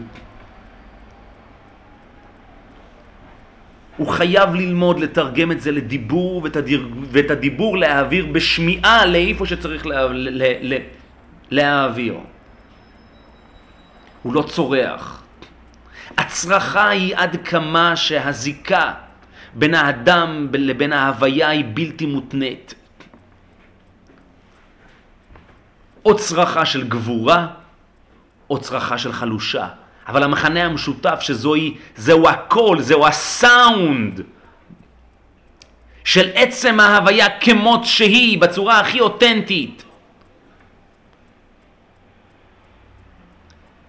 הוא חייב ללמוד לתרגם את זה לדיבור ואת הדיבור להעביר בשמיעה לאיפה שצריך לה, לה, לה, להעביר. הוא לא צורח. הצרחה היא עד כמה שהזיקה בין האדם לבין ההוויה היא בלתי מותנית. או צרחה של גבורה, או צרחה של חלושה. אבל המחנה המשותף שזוהי, זהו הקול, זהו הסאונד של עצם ההוויה כמות שהיא, בצורה הכי אותנטית.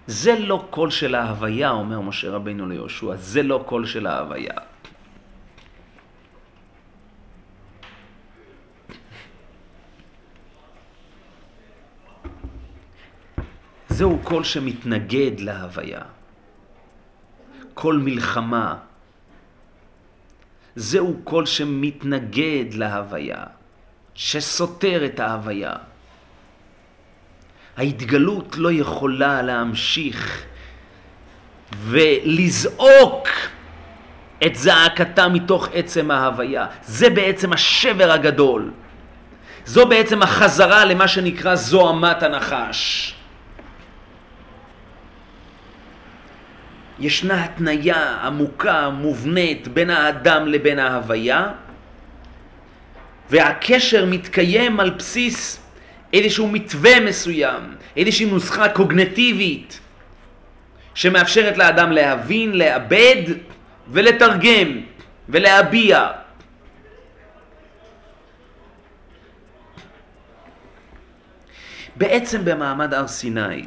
זה לא קול של ההוויה, אומר משה רבינו ליהושע, זה לא קול של ההוויה. זהו קול שמתנגד להוויה. קול מלחמה. זהו קול שמתנגד להוויה, שסותר את ההוויה. ההתגלות לא יכולה להמשיך ולזעוק את זעקתה מתוך עצם ההוויה. זה בעצם השבר הגדול. זו בעצם החזרה למה שנקרא זוהמת הנחש. ישנה התניה עמוקה, מובנית, בין האדם לבין ההוויה, והקשר מתקיים על בסיס איזשהו מתווה מסוים, איזושהי נוסחה קוגנטיבית, שמאפשרת לאדם להבין, לאבד ולתרגם ולהביע. בעצם במעמד הר סיני,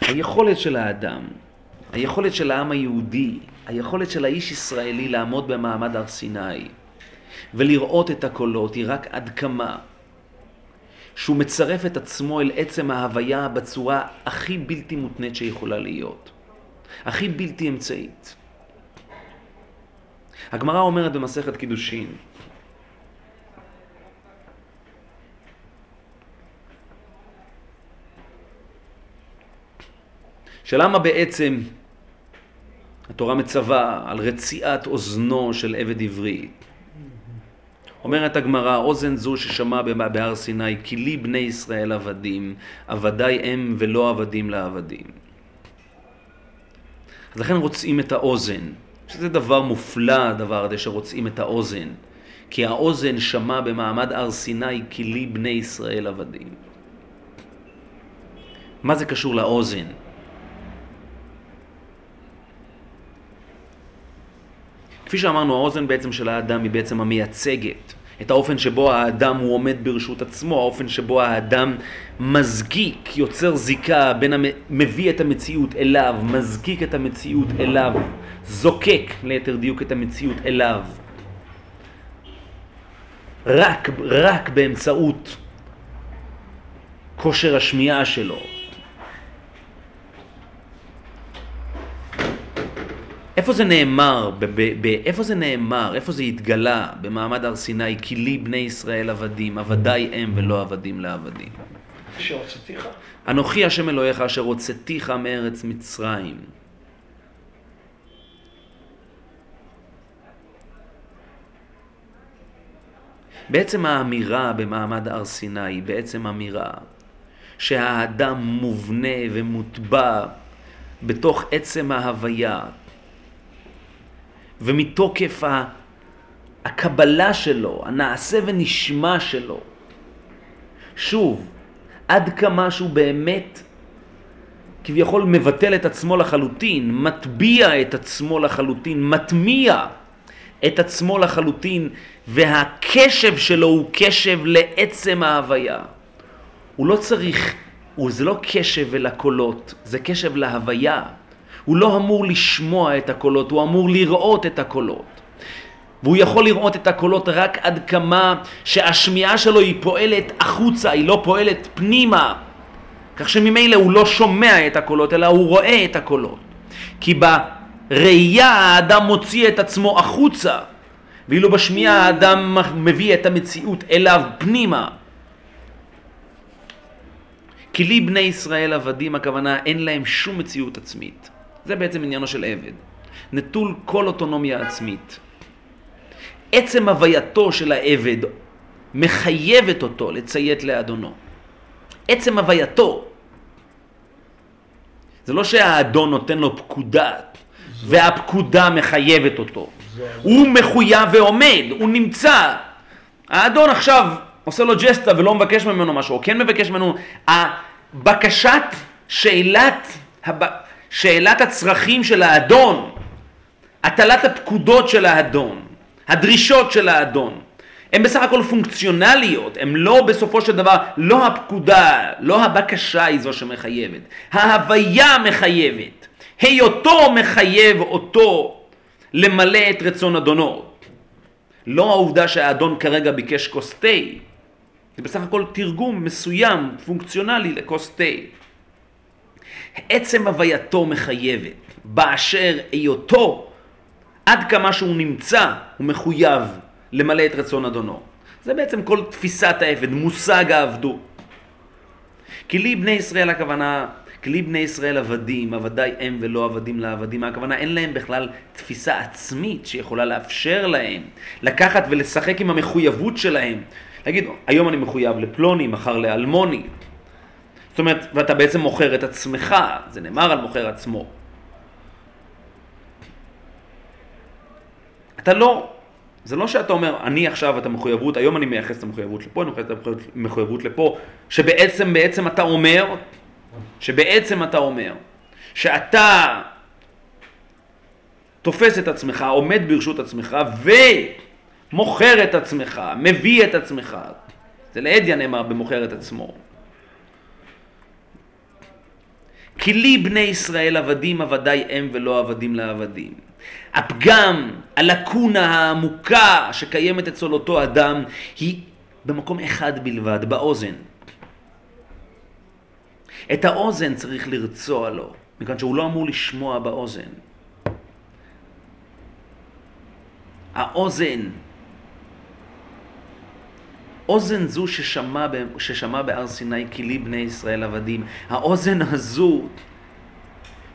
היכולת של האדם, היכולת של העם היהודי, היכולת של האיש ישראלי לעמוד במעמד הר סיני ולראות את הקולות היא רק עד כמה שהוא מצרף את עצמו אל עצם ההוויה בצורה הכי בלתי מותנית שיכולה להיות, הכי בלתי אמצעית. הגמרא אומרת במסכת קידושין, שלמה בעצם התורה מצווה על רציעת אוזנו של עבד עברי. אומרת הגמרא, אוזן זו ששמע בהר סיני, כי לי בני ישראל עבדים, עבדי הם ולא עבדים לעבדים. אז לכן רוצים את האוזן, שזה דבר מופלא הדבר הזה שרוצים את האוזן, כי האוזן שמע במעמד הר סיני, כי לי בני ישראל עבדים. מה זה קשור לאוזן? כפי שאמרנו, האוזן בעצם של האדם היא בעצם המייצגת את האופן שבו האדם הוא עומד ברשות עצמו, האופן שבו האדם מזקיק, יוצר זיקה בין מביא את המציאות אליו, מזקיק את המציאות אליו, זוקק ליתר דיוק את המציאות אליו. רק, רק באמצעות כושר השמיעה שלו, איפה זה נאמר, איפה זה נאמר, איפה זה התגלה במעמד הר סיני, כי לי בני ישראל עבדים, עבדי הם ולא עבדים לעבדים. שהוצאתיך? אנוכי השם אלוהיך אשר הוצאתיך מארץ מצרים. בעצם האמירה במעמד הר סיני היא בעצם אמירה שהאדם מובנה ומוטבע בתוך עצם ההוויה, ומתוקף הקבלה שלו, הנעשה ונשמע שלו. שוב, עד כמה שהוא באמת כביכול מבטל את עצמו לחלוטין, מטביע את עצמו לחלוטין, מטמיע את עצמו לחלוטין, והקשב שלו הוא קשב לעצם ההוויה. הוא לא צריך, זה לא קשב אל הקולות, זה קשב להוויה. הוא לא אמור לשמוע את הקולות, הוא אמור לראות את הקולות. והוא יכול לראות את הקולות רק עד כמה שהשמיעה שלו היא פועלת החוצה, היא לא פועלת פנימה. כך שממילא הוא לא שומע את הקולות, אלא הוא רואה את הקולות. כי בראייה האדם מוציא את עצמו החוצה, ואילו בשמיעה האדם מביא את המציאות אליו פנימה. כי לי בני ישראל עבדים, הכוונה אין להם שום מציאות עצמית. זה בעצם עניינו של עבד. נטול כל אוטונומיה עצמית. עצם הווייתו של העבד מחייבת אותו לציית לאדונו. עצם הווייתו. זה לא שהאדון נותן לו פקודה, זו... והפקודה מחייבת אותו. זו... הוא מחויב ועומד, הוא נמצא. האדון עכשיו עושה לו ג'סטה ולא מבקש ממנו משהו, או כן מבקש ממנו. הבקשת שאלת, הב... שאלת הצרכים של האדון, הטלת הפקודות של האדון, הדרישות של האדון, הן בסך הכל פונקציונליות, הן לא בסופו של דבר, לא הפקודה, לא הבקשה היא זו שמחייבת, ההוויה מחייבת, היותו מחייב אותו למלא את רצון אדונו. לא העובדה שהאדון כרגע ביקש כוס תה, זה בסך הכל תרגום מסוים, פונקציונלי לכוס תה. עצם הווייתו מחייבת, באשר היותו, עד כמה שהוא נמצא, הוא מחויב למלא את רצון אדונו. זה בעצם כל תפיסת העבד, מושג העבדות. כי לי בני ישראל הכוונה, כי לי בני ישראל עבדים, עבדי הם ולא עבדים לעבדים. הכוונה אין להם בכלל תפיסה עצמית שיכולה לאפשר להם לקחת ולשחק עם המחויבות שלהם. להגיד, היום אני מחויב לפלוני, מחר לאלמוני. זאת אומרת, ואתה בעצם מוכר את עצמך, זה נאמר על מוכר עצמו. אתה לא, זה לא שאתה אומר, אני עכשיו את המחויבות, היום אני מייחס את המחויבות לפה, אני מייחס את המחויבות לפה, שבעצם, בעצם אתה אומר, שבעצם אתה אומר, שאתה תופס את עצמך, עומד ברשות עצמך ומוכר את עצמך, מביא את עצמך. זה לעדיה נאמר במוכר את עצמו. כי לי בני ישראל עבדים עבדי הם ולא עבדים לעבדים. הפגם, הלקונה העמוקה שקיימת אצל אותו אדם היא במקום אחד בלבד, באוזן. את האוזן צריך לרצוע לו, מכיוון שהוא לא אמור לשמוע באוזן. האוזן, אוזן זו ששמע, ששמע בהר סיני כי לי בני ישראל עבדים, האוזן הזו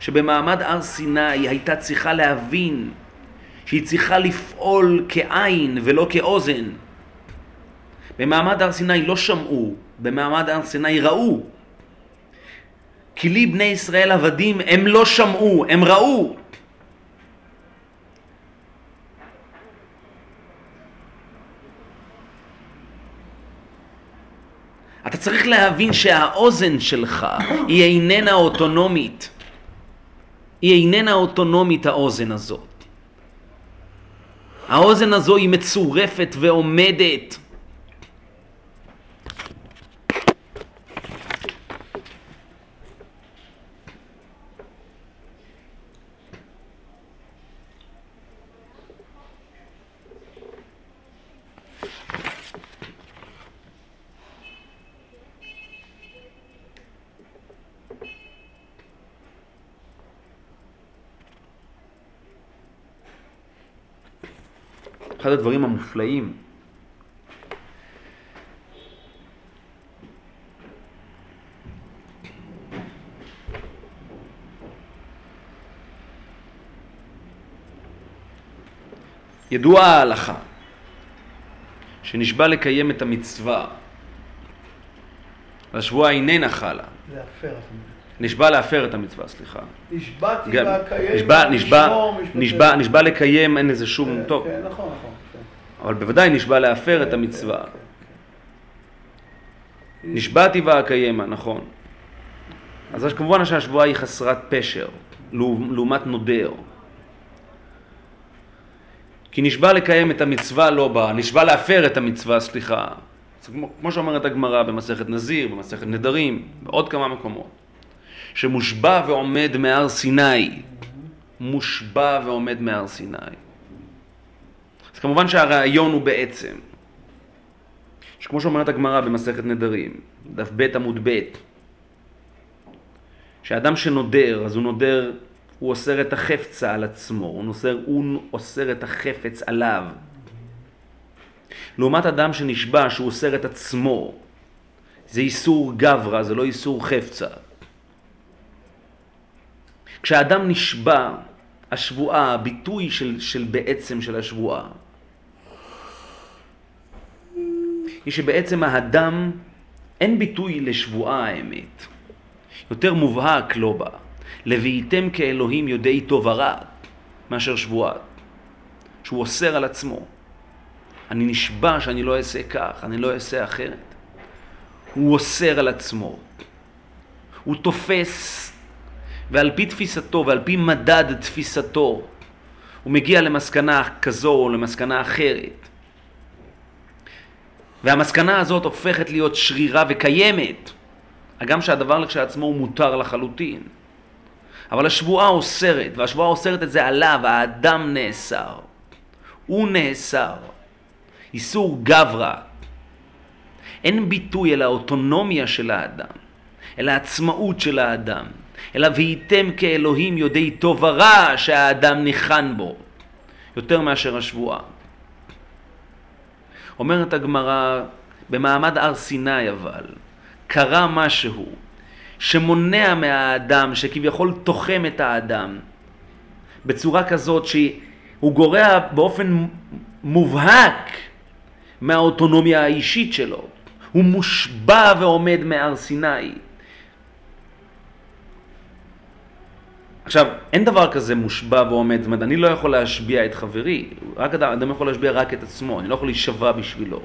שבמעמד הר סיני הייתה צריכה להבין שהיא צריכה לפעול כעין ולא כאוזן. במעמד הר סיני לא שמעו, במעמד הר סיני ראו. כי לי בני ישראל עבדים, הם לא שמעו, הם ראו. אתה צריך להבין שהאוזן שלך היא איננה אוטונומית. היא איננה אוטונומית האוזן הזאת. האוזן הזו היא מצורפת ועומדת. אחד הדברים המופלאים ידועה ההלכה שנשבע לקיים את המצווה והשבועה איננה חלה. להפר. נשבע להפר את המצווה, סליחה. נשבעתי ואקיים נשבע, נשבע, נשבע, נשבע לקיים, אין לזה שום, כן, טוב, כן, נכון, נכון. אבל בוודאי נשבע להפר את המצווה. נשבעתי ואקיימה, נכון. אז כמובן שהשבועה היא חסרת פשר, לעו- לעומת נודר. כי נשבע לקיים את המצווה לא בא, נשבע להפר את המצווה, סליחה. זה כמו, כמו שאומרת הגמרא במסכת נזיר, במסכת נדרים, בעוד כמה מקומות. שמושבע ועומד מהר סיני. מושבע ועומד מהר סיני. כמובן שהרעיון הוא בעצם, שכמו שאומרת הגמרא במסכת נדרים, דף ב' עמוד ב', שאדם שנודר, אז הוא נודר, הוא אוסר את החפצה על עצמו, הוא אוסר, הוא אוסר את החפץ עליו. לעומת אדם שנשבע שהוא אוסר את עצמו, זה איסור גברא, זה לא איסור חפצה. כשאדם נשבע, השבועה, הביטוי של, של בעצם של השבועה, היא שבעצם האדם, אין ביטוי לשבועה האמת. יותר מובהק לא בא. לביתם כאלוהים יודעי טוב ורע, מאשר שבועה. שהוא אוסר על עצמו. אני נשבע שאני לא אעשה כך, אני לא אעשה אחרת. הוא אוסר על עצמו. הוא תופס, ועל פי תפיסתו ועל פי מדד תפיסתו, הוא מגיע למסקנה כזו או למסקנה אחרת. והמסקנה הזאת הופכת להיות שרירה וקיימת, הגם שהדבר לכשעצמו הוא מותר לחלוטין. אבל השבועה אוסרת, והשבועה אוסרת את זה עליו, האדם נאסר. הוא נאסר. איסור גברא. אין ביטוי אל האוטונומיה של האדם, אל העצמאות של האדם, אלא והייתם כאלוהים יודעי טוב ורע שהאדם ניחן בו, יותר מאשר השבועה. אומרת הגמרא, במעמד הר סיני אבל, קרה משהו שמונע מהאדם, שכביכול תוחם את האדם, בצורה כזאת שהוא גורע באופן מובהק מהאוטונומיה האישית שלו. הוא מושבע ועומד מהר סיני. עכשיו, אין דבר כזה מושבע ועומד, זאת אומרת, אני לא יכול להשביע את חברי, רק אדם, אדם יכול להשביע רק את עצמו, אני לא יכול להישבע בשבילו.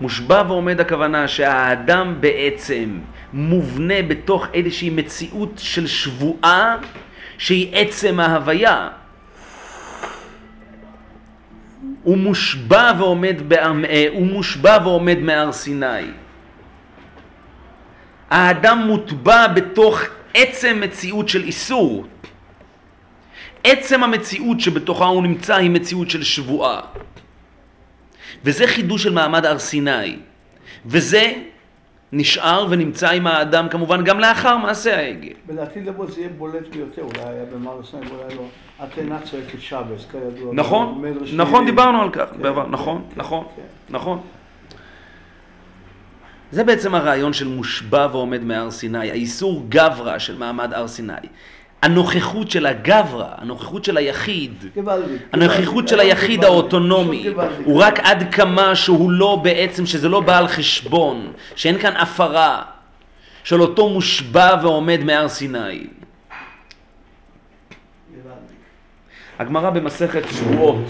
מושבע ועומד הכוונה שהאדם בעצם מובנה בתוך איזושהי מציאות של שבועה שהיא עצם ההוויה. הוא מושבע ועומד, בהר, אה, הוא מושבע ועומד מהר סיני. האדם מוטבע בתוך עצם מציאות של איסור. עצם המציאות שבתוכה הוא נמצא היא מציאות של שבועה. וזה חידוש של מעמד הר סיני. וזה נשאר ונמצא עם האדם כמובן גם לאחר מעשה העגל. ולעתיד לבוא זה יהיה בולט ביותר, אולי היה במר סיני ואולי לא. אתנה צועקת שבס, כידוע. נכון, נכון. דיברנו על כך כן, בעבר, כן, נכון, כן, נכון. נכון. זה בעצם הרעיון של מושבע ועומד מהר סיני, האיסור גברא של מעמד הר סיני. הנוכחות של הגברא, הנוכחות של היחיד, גוואלדיק, הנוכחות גוואלדיק, של היום היחיד גוואלדיק, האוטונומי, גוואלדיק. הוא רק עד כמה שהוא לא בעצם, שזה לא בא על חשבון, שאין כאן הפרה של אותו מושבע ועומד מהר סיני. הגמרא במסכת שבועות.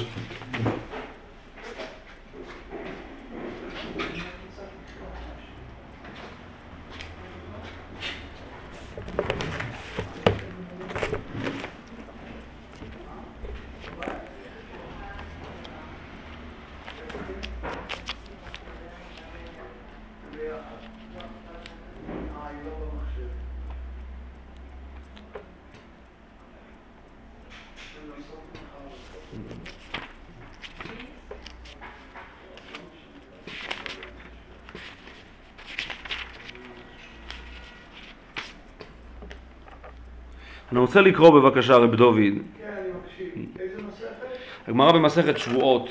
רוצה לקרוא בבקשה רב דוד. כן, אני מקשיב. איזה מסכת? הגמרא במסכת שבועות.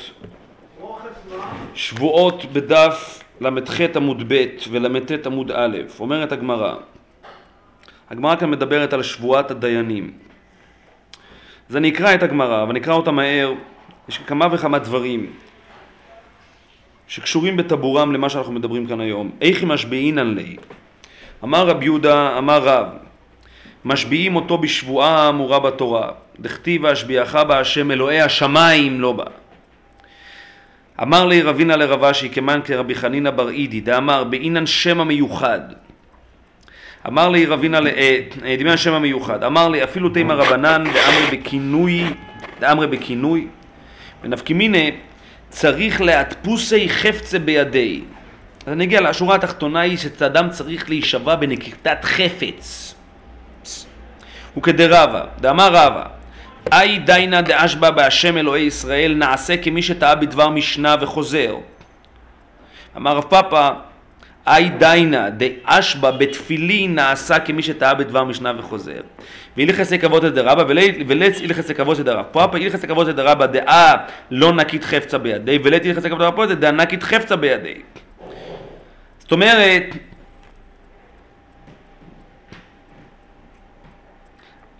שבועות בדף ל"ח עמוד ב' ול"ט עמוד א', אומרת הגמרא. הגמרא כאן מדברת על שבועת הדיינים. אז אני אקרא את הגמרא, אבל אני אקרא אותה מהר. יש כמה וכמה דברים שקשורים בטבורם למה שאנחנו מדברים כאן היום. איכי משביעינן לי. אמר רב יהודה, אמר רב, משביעים אותו בשבועה האמורה בתורה. דכתיב והשביעך בה השם אלוהי השמיים לא בה. אמר לי רבינה לרב אשי כמן כרבי חנינא בר אידי דאמר באינן שם המיוחד אמר לי רבינה, אה, אה, דמיין שם המיוחד, אמר לי אפילו תימא רבנן דאמרי בכינוי, דאמרי בכינוי ונפקימיני צריך להדפוסי חפצה בידי אז אני אגיע לשורה התחתונה היא שאדם צריך להישבע בנקיטת חפץ וכדרבה, דאמר רבא, אי דיינה דאשבא בהשם אלוהי ישראל נעשה כמי שטעה בדבר משנה וחוזר. אמר רב פאפא, אי דיינה דאשבא בתפילין נעשה כמי שטעה בדבר משנה וחוזר. והילכס כבוד דרבא ולץ הילכס כבוד דרבא. פאפא הילכס כבוד דרבא דאה לא נקית חפצה בידי ולית הילכס כבוד דרבא דאה נקית חפצה בידי. זאת אומרת,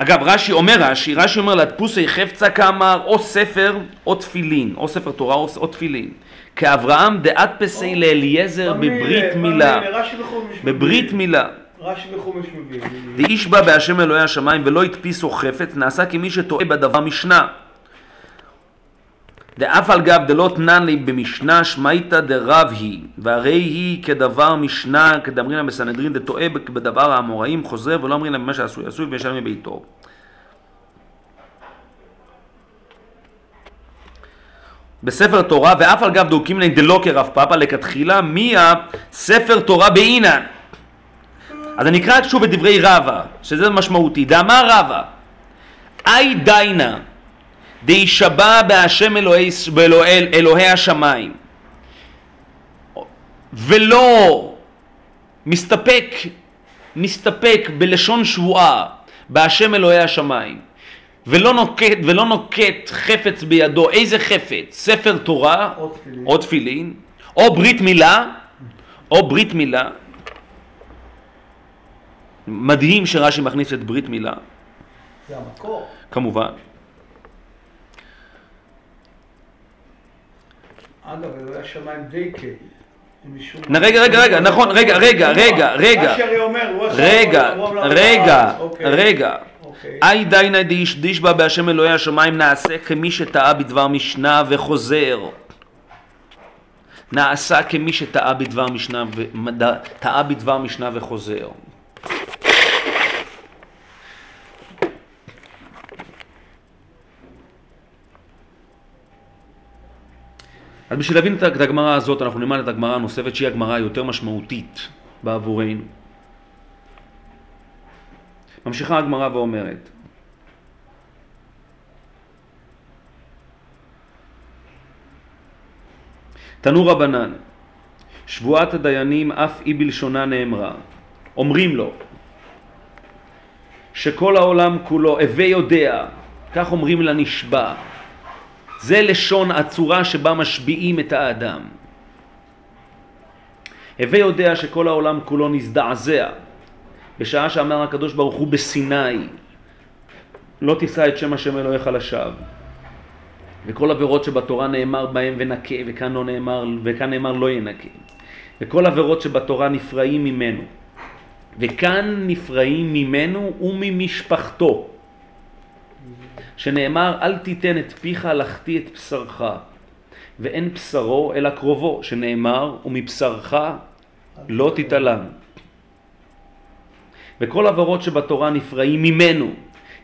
אגב, רש"י אומר רש"י, רש"י אומר להדפוסי חפצה כאמר או ספר או תפילין, או ספר תורה או, או תפילין. כאברהם דאדפסי לאליעזר בברית מילה. רש"י בחומש בברית מילה. רש"י בחומש מביא. דאיש בא בהשם אלוהי השמיים ולא הדפיסו חפץ, נעשה כמי שטועה בדבר משנה. דאף על גב דלא תנן לי במשנה שמייתא דרב היא, והרי היא כדבר משנה, כדאמרינא בסנהדרין דטועה בדבר האמוראים, חוזר ולא להם במה שעשוי, עשוי וישלם מביתו. בספר תורה, ואף על גב דוקים להם דלא כרב פאפא, לכתחילה מי הספר תורה באינן. אז אני אקרא שוב את דברי רבא, שזה משמעותי. דאמר רבא, אי דיינה דיישבע בהשם אלוהי, באלוהי, אלוהי השמיים. ולא מסתפק, מסתפק בלשון שבועה בהשם אלוהי השמיים. ולא נוקט, ולא נוקט חפץ בידו, איזה חפץ? ספר תורה? או תפילין. או תפילין. או ברית מילה? או ברית מילה. מדהים שרש"י מכניס את ברית מילה. זה המקור. כמובן אגב, אלוהי השמיים די כן. רגע, רגע, רגע, נכון, רגע, רגע, רגע, רגע. אומר, הוא עשה... רגע, אמר, רגע, אוקיי. רגע. אוקיי. אי דיינה דיש דיש בה בהשם אלוהי השמיים נעשה כמי שטעה בדבר משנה וחוזר. נעשה כמי שטעה בדבר משנה, ו- טעה בדבר משנה וחוזר. אז בשביל להבין את הגמרא הזאת, אנחנו נלמד את הגמרא הנוספת שהיא הגמרא היותר משמעותית בעבורנו. ממשיכה הגמרא ואומרת, תנו רבנן, שבועת הדיינים אף היא בלשונה נאמרה. אומרים לו, שכל העולם כולו, הווה יודע, כך אומרים לנשבע. זה לשון הצורה שבה משביעים את האדם. הווה יודע שכל העולם כולו נזדעזע. בשעה שאמר הקדוש ברוך הוא בסיני לא תישא את שם השם אלוהיך לשווא. וכל עבירות שבתורה נאמר בהם ונקה וכאן לא נאמר וכאן נאמר לא ינקה וכל עבירות שבתורה נפרעים ממנו וכאן נפרעים ממנו וממשפחתו שנאמר אל תיתן את פיך לחטיא את בשרך. ואין בשרו אלא קרובו שנאמר ומבשרך לא תתעלם. וכל עבירות שבתורה נפרעים ממנו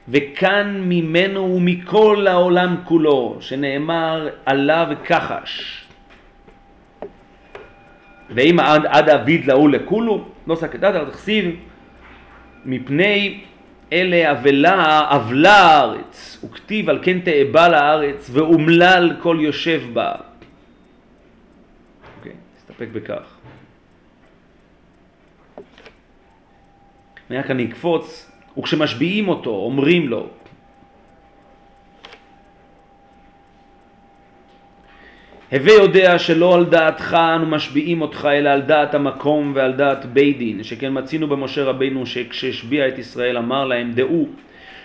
וכאן ממנו ומכל העולם כולו שנאמר עליו כחש ואם עד, אביד להוא לכולו לא סקדת תכסיב מפני אלה אבלה אבלה הארץ וכתיב על כן תאבל הארץ ואומלל כל יושב בה. אוקיי, נסתפק בכך. אני רק אני אקפוץ, וכשמשביעים אותו, אומרים לו, הווה יודע שלא על דעתך אנו משביעים אותך, אלא על דעת המקום ועל דעת בית דין, שכן מצינו במשה רבינו שכשהשביע את ישראל אמר להם, דעו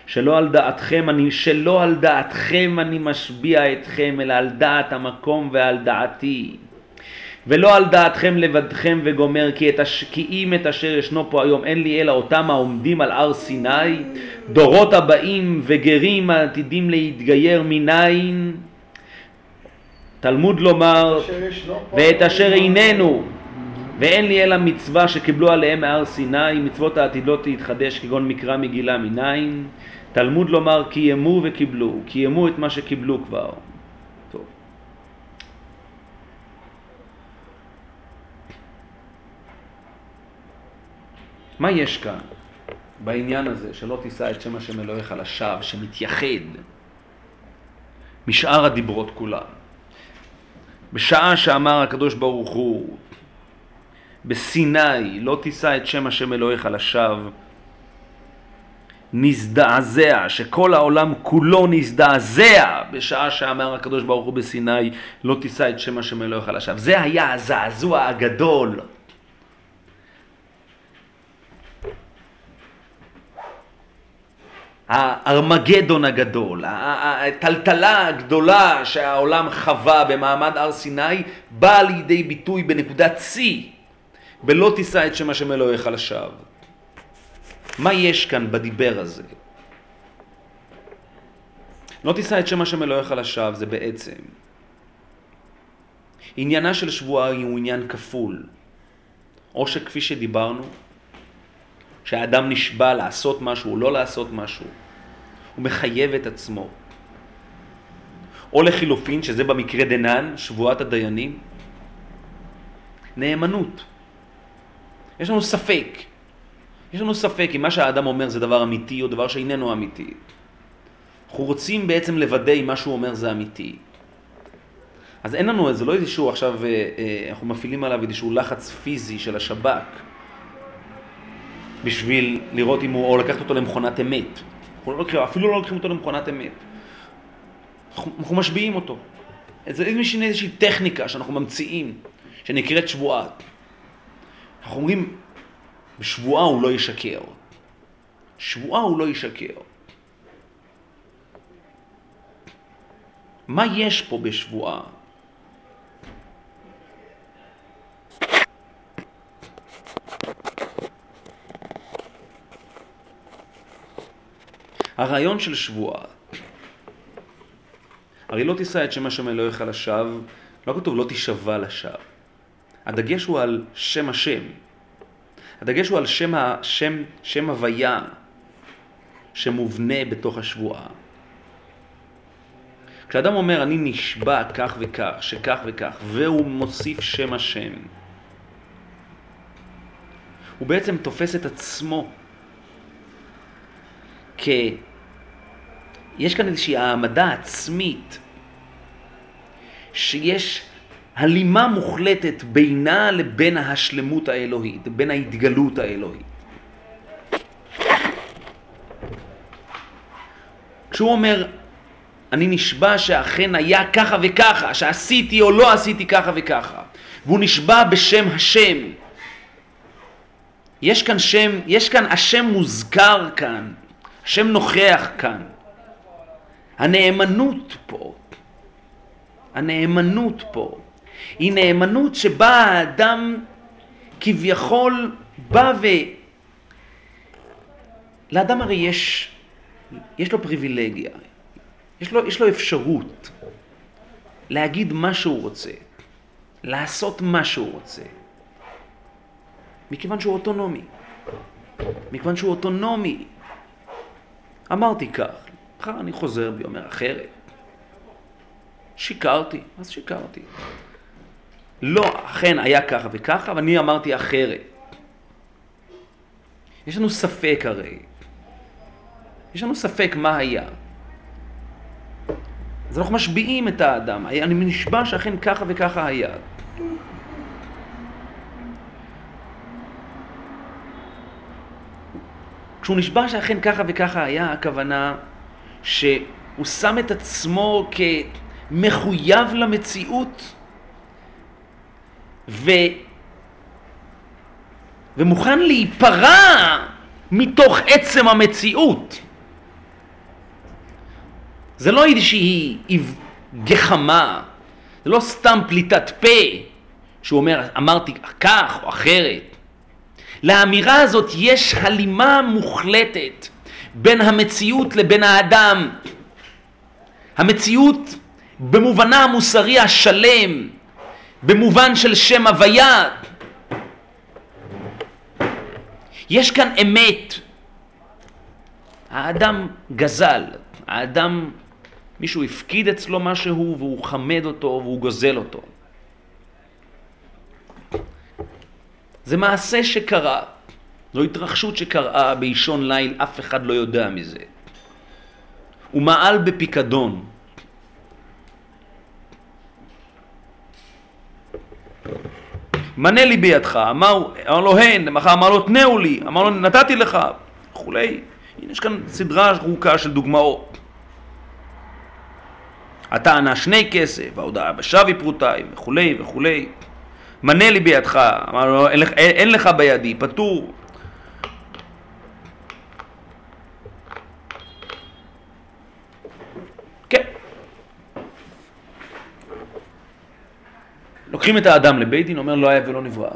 שלא על דעתכם אני, שלא על דעתכם אני משביע אתכם, אלא על דעת המקום ועל דעתי. ולא על דעתכם לבדכם וגומר כי, את הש... כי אם את אשר ישנו פה היום אין לי אלא אותם העומדים על הר סיני דורות הבאים וגרים העתידים להתגייר מניין תלמוד לומר ואת אשר. איננו ואין לי אלא מצווה שקיבלו עליהם מהר סיני מצוות העתידות להתחדש כגון מקרא מגילה מניין. תלמוד לומר קיימו וקיבלו קיימו את מה שקיבלו כבר. טוב. מה יש כאן בעניין הזה שלא תישא את שם השם אלוהיך לשווא שמתייחד משאר הדיברות כולם בשעה שאמר הקדוש ברוך הוא בסיני לא תישא את שם השם אלוהיך לשווא נזדעזע, שכל העולם כולו נזדעזע בשעה שאמר הקדוש ברוך הוא בסיני לא תישא את שם השם אלוהיך לשווא. זה היה הזעזוע הגדול. הארמגדון הגדול, הטלטלה הגדולה שהעולם חווה במעמד הר סיני באה לידי ביטוי בנקודת שיא בלא תישא את שם השם אלוהיך לשווא. מה יש כאן בדיבר הזה? לא תישא את שם השם אלוהיך לשווא זה בעצם עניינה של שבועה הוא עניין כפול או שכפי שדיברנו שהאדם נשבע לעשות משהו או לא לעשות משהו, הוא מחייב את עצמו. או לחילופין, שזה במקרה דנן, שבועת הדיינים, נאמנות. יש לנו ספק. יש לנו ספק אם מה שהאדם אומר זה דבר אמיתי או דבר שאיננו אמיתי. אנחנו רוצים בעצם לוודא אם מה שהוא אומר זה אמיתי. אז אין לנו, זה לא איזשהו עכשיו, אה, אה, אנחנו מפעילים עליו איזשהו לחץ פיזי של השב"כ. בשביל לראות אם הוא, או לקחת אותו למכונת אמת. אנחנו לא לוקחים, אפילו לא לוקחים אותו למכונת אמת. אנחנו, אנחנו משביעים אותו. זה איזושהי, איזושהי טכניקה שאנחנו ממציאים, שנקראת שבועה. אנחנו אומרים, בשבועה הוא לא ישקר. שבועה הוא לא ישקר. מה יש פה בשבועה? הרעיון של שבועה, הרי לא תישא את שם השם אלוהיך לשווא, לא כתוב לא תישבע לשווא. הדגש הוא על שם השם. הדגש הוא על שם, השם, שם הוויה שמובנה בתוך השבועה. כשאדם אומר אני נשבע כך וכך, שכך וכך, והוא מוסיף שם השם, הוא בעצם תופס את עצמו כ... יש כאן איזושהי העמדה עצמית שיש הלימה מוחלטת בינה לבין השלמות האלוהית, בין ההתגלות האלוהית. כשהוא אומר, אני נשבע שאכן היה ככה וככה, שעשיתי או לא עשיתי ככה וככה, והוא נשבע בשם השם, יש כאן שם, יש כאן, השם מוזכר כאן, השם נוכח כאן. הנאמנות פה, הנאמנות פה, היא נאמנות שבה האדם כביכול בא ו... לאדם הרי יש, יש לו פריבילגיה, יש לו, יש לו אפשרות להגיד מה שהוא רוצה, לעשות מה שהוא רוצה. מכיוון שהוא אוטונומי. מכיוון שהוא אוטונומי. אמרתי כך, מחר אני חוזר בי, אומר אחרת. שיקרתי, אז שיקרתי. לא, אכן היה ככה וככה, ואני אמרתי אחרת. יש לנו ספק הרי. יש לנו ספק מה היה. אז אנחנו משביעים את האדם. אני נשבע שאכן ככה וככה היה. כשהוא נשבע שאכן ככה וככה היה, הכוונה שהוא שם את עצמו כמחויב למציאות ו... ומוכן להיפרע מתוך עצם המציאות. זה לא איזושהי גחמה, זה לא סתם פליטת פה שהוא אומר, אמרתי כך או אחרת. לאמירה הזאת יש הלימה מוחלטת בין המציאות לבין האדם. המציאות במובנה המוסרי השלם, במובן של שם הוויה. יש כאן אמת. האדם גזל, האדם, מישהו הפקיד אצלו משהו והוא חמד אותו והוא גוזל אותו. זה מעשה שקרה, זו התרחשות שקראה באישון ליל, אף אחד לא יודע מזה. הוא מעל בפיקדון. מנה לי בידך, אמר, אמר לו הן, מחר אמר לו תנאו לי, אמר לו נתתי לך, וכולי. הנה יש כאן סדרה ארוכה של דוגמאות. הטענה שני כסף, ההודעה בשווי פרוטיים, וכולי וכולי. מנה לי בידך, אמר לו, אין, אין לך בידי, פטור. לוקחים את האדם לבית דין, אומר לא היה ולא נברא.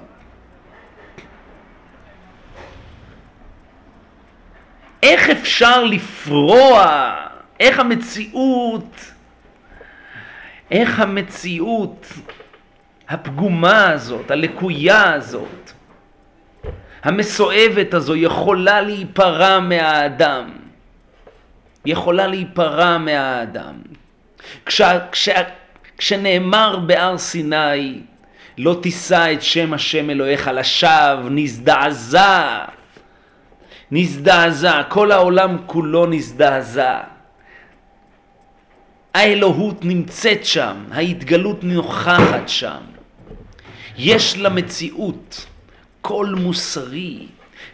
איך אפשר לפרוע, איך המציאות, איך המציאות הפגומה הזאת, הלקויה הזאת, המסואבת הזו יכולה להיפרע מהאדם. יכולה להיפרע מהאדם. כש, כש, כשנאמר בהר סיני, לא תישא את שם השם אלוהיך לשווא, נזדעזע. נזדעזע, כל העולם כולו נזדעזע. האלוהות נמצאת שם, ההתגלות נוכחת שם. יש למציאות קול מוסרי,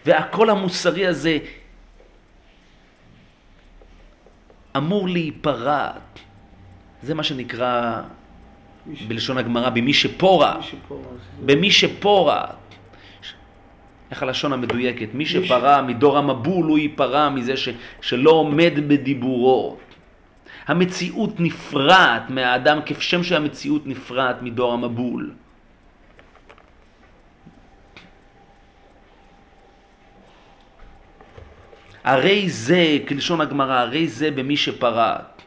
והקול המוסרי הזה אמור להיפרע. זה מה שנקרא בלשון הגמרא, במי שפורע. במי שפורע. איך הלשון המדויקת? מי שפרע מדור המבול הוא ייפרע מזה ש, שלא עומד בדיבורו. המציאות נפרעת מהאדם כשם שהמציאות נפרעת מדור המבול. הרי זה, כלשון הגמרא, הרי זה במי שפרט.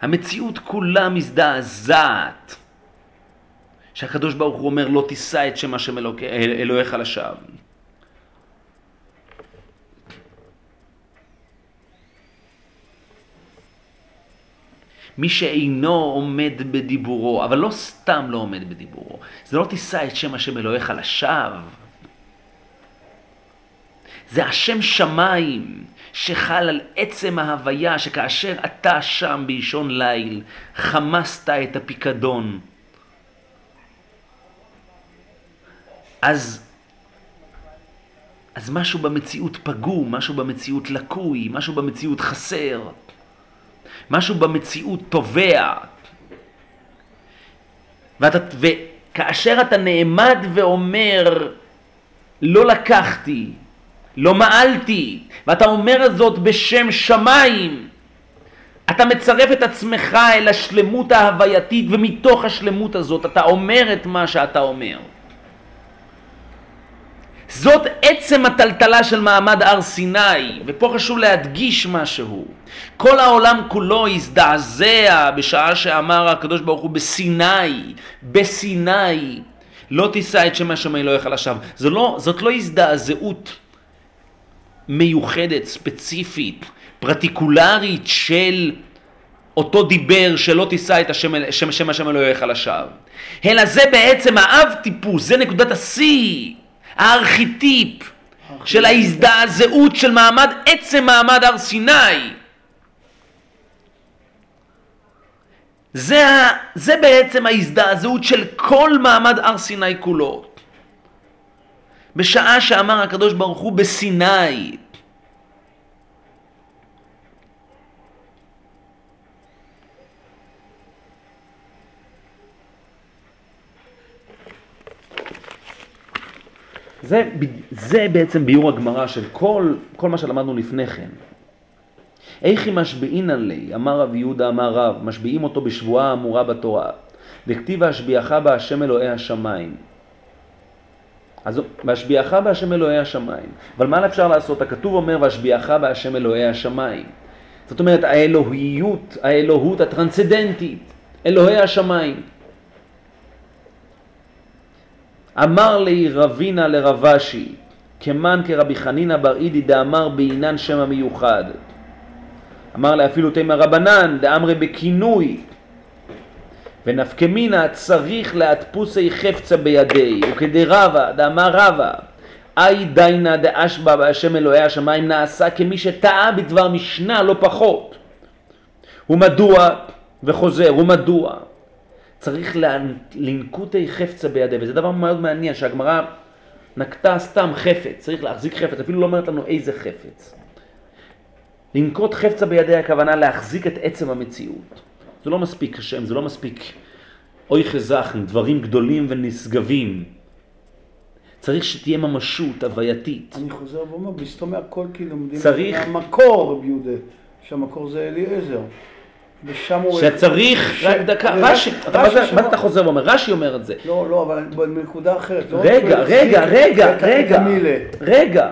המציאות כולה מזדעזעת. שהקדוש ברוך הוא אומר לא תישא את שם השם אלוק... אלוהיך לשווא. מי שאינו עומד בדיבורו, אבל לא סתם לא עומד בדיבורו, זה לא תישא את שם השם אלוהיך לשווא. זה השם שמיים שחל על עצם ההוויה שכאשר אתה שם באישון ליל חמסת את הפיקדון אז, אז משהו במציאות פגום, משהו במציאות לקוי, משהו במציאות חסר, משהו במציאות תובע. ואתה, וכאשר אתה נעמד ואומר, לא לקחתי, לא מעלתי, ואתה אומר זאת בשם שמיים, אתה מצרף את עצמך אל השלמות ההווייתית, ומתוך השלמות הזאת אתה אומר את מה שאתה אומר. זאת עצם הטלטלה של מעמד הר סיני, ופה חשוב להדגיש משהו. כל העולם כולו הזדעזע בשעה שאמר הקדוש ברוך הוא בסיני, בסיני, לא תישא את שם השם אלוהיך לשווא. לא, זאת לא הזדעזעות מיוחדת, ספציפית, פרטיקולרית של אותו דיבר שלא תישא את השם, שם, שם השם אלוהיך לשווא. אלא זה בעצם האב טיפוס, זה נקודת השיא. הארכיטיפ של ההזדעזעות של מעמד, עצם מעמד הר סיני. זה, זה בעצם ההזדעזעות של כל מעמד הר סיני כולו. בשעה שאמר הקדוש ברוך הוא בסיני, זה, זה בעצם ביור הגמרא של כל, כל מה שלמדנו לפני כן. איכי משביעינן לי, אמר רב יהודה אמר רב, משביעים אותו בשבועה האמורה בתורה. וכתיב השביעך בהשם אלוהי השמיים. אז והשביעך בהשם אלוהי השמיים. אבל מה אפשר לעשות? הכתוב אומר והשביעך בהשם אלוהי השמיים. זאת אומרת האלוהיות, האלוהות הטרנסצדנטית, אלוהי השמיים. אמר לי רבינה לרבשי, כמן כרבי חנינא בר אידי דאמר בעינן שם המיוחד. אמר לה אפילו תימא רבנן דאמרי בכינוי ונפקמינה צריך להדפוסי חפצה בידי וכדי רבא דאמר רבא אי דיינה דאשבא בהשם אלוהי השמיים נעשה כמי שטעה בדבר משנה לא פחות ומדוע וחוזר ומדוע צריך לנקוטי חפצה בידי, וזה דבר מאוד מעניין שהגמרא נקטה סתם חפץ, צריך להחזיק חפץ, אפילו לא אומרת לנו איזה חפץ. לנקוט חפצה בידי הכוונה להחזיק את עצם המציאות. זה לא מספיק השם, זה לא מספיק אוי חזכן, דברים גדולים ונשגבים. צריך שתהיה ממשות הווייתית. אני חוזר ואומר, בסתום מהכל כאילו לומדים צריך... מהמקור, רבי יהודה, שהמקור זה אליעזר. ושם הוא... שצריך, רק דקה, רש"י, מה אתה חוזר ואומר? רש"י אומר את זה. לא, לא, אבל בנקודה אחרת. לא רגע, רגע, רגע, רגע, רגע.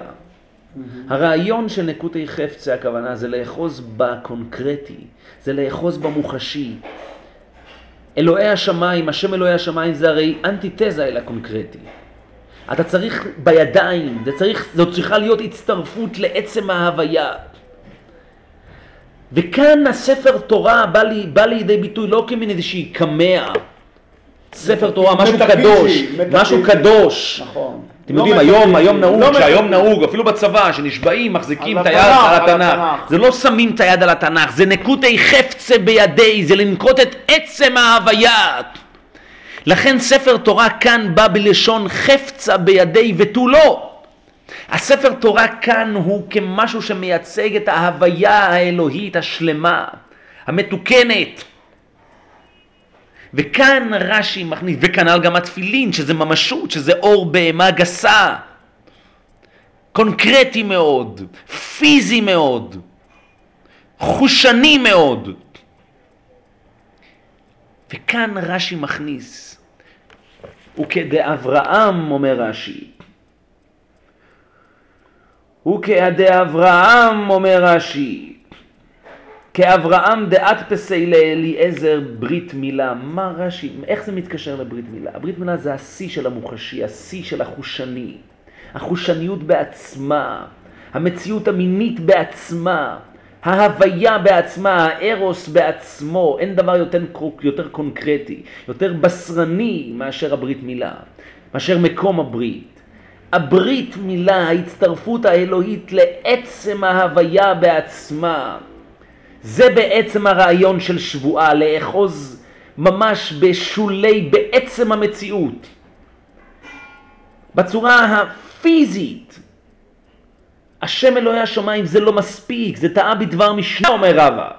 הרעיון של נקוטי חפצה, הכוונה, זה לאחוז בקונקרטי, זה לאחוז במוחשי. אלוהי השמיים, השם אלוהי השמיים זה הרי אנטיתזה אל הקונקרטי. אתה צריך בידיים, זה צריך, זאת צריכה להיות הצטרפות לעצם ההוויה. וכאן הספר תורה בא, לי, בא לידי ביטוי לא כמין איזושהי קמע. ספר תורה, משהו קדוש, משהו קדוש. נכון. אתם יודעים, לא היום, היום נהוג, לא שהיום נהוג, אפילו בצבא, שנשבעים, מחזיקים את היד על התנ"ך. זה לא שמים את היד על התנ"ך, זה נקוטי חפצה בידי, זה לנקוט את עצם ההוויה. לכן ספר תורה כאן בא בלשון חפצה בידי ותו לא. הספר תורה כאן הוא כמשהו שמייצג את ההוויה האלוהית השלמה, המתוקנת. וכאן רש"י מכניס, וכנ"ל גם התפילין, שזה ממשות, שזה אור בהמה גסה, קונקרטי מאוד, פיזי מאוד, חושני מאוד. וכאן רש"י מכניס, וכדאברהם, אומר רש"י, וכעדי אברהם, אומר רש"י, כאברהם דעת פסי לאליעזר ברית מילה. מה רש"י, איך זה מתקשר לברית מילה? הברית מילה זה השיא של המוחשי, השיא של החושני. החושניות בעצמה, המציאות המינית בעצמה, ההוויה בעצמה, הארוס בעצמו, אין דבר יותר, יותר קונקרטי, יותר בשרני מאשר הברית מילה, מאשר מקום הברית. הברית מילה, ההצטרפות האלוהית לעצם ההוויה בעצמה. זה בעצם הרעיון של שבועה, לאחוז ממש בשולי, בעצם המציאות. בצורה הפיזית. השם אלוהי השמיים זה לא מספיק, זה טעה בדבר משנה, אומר רבא.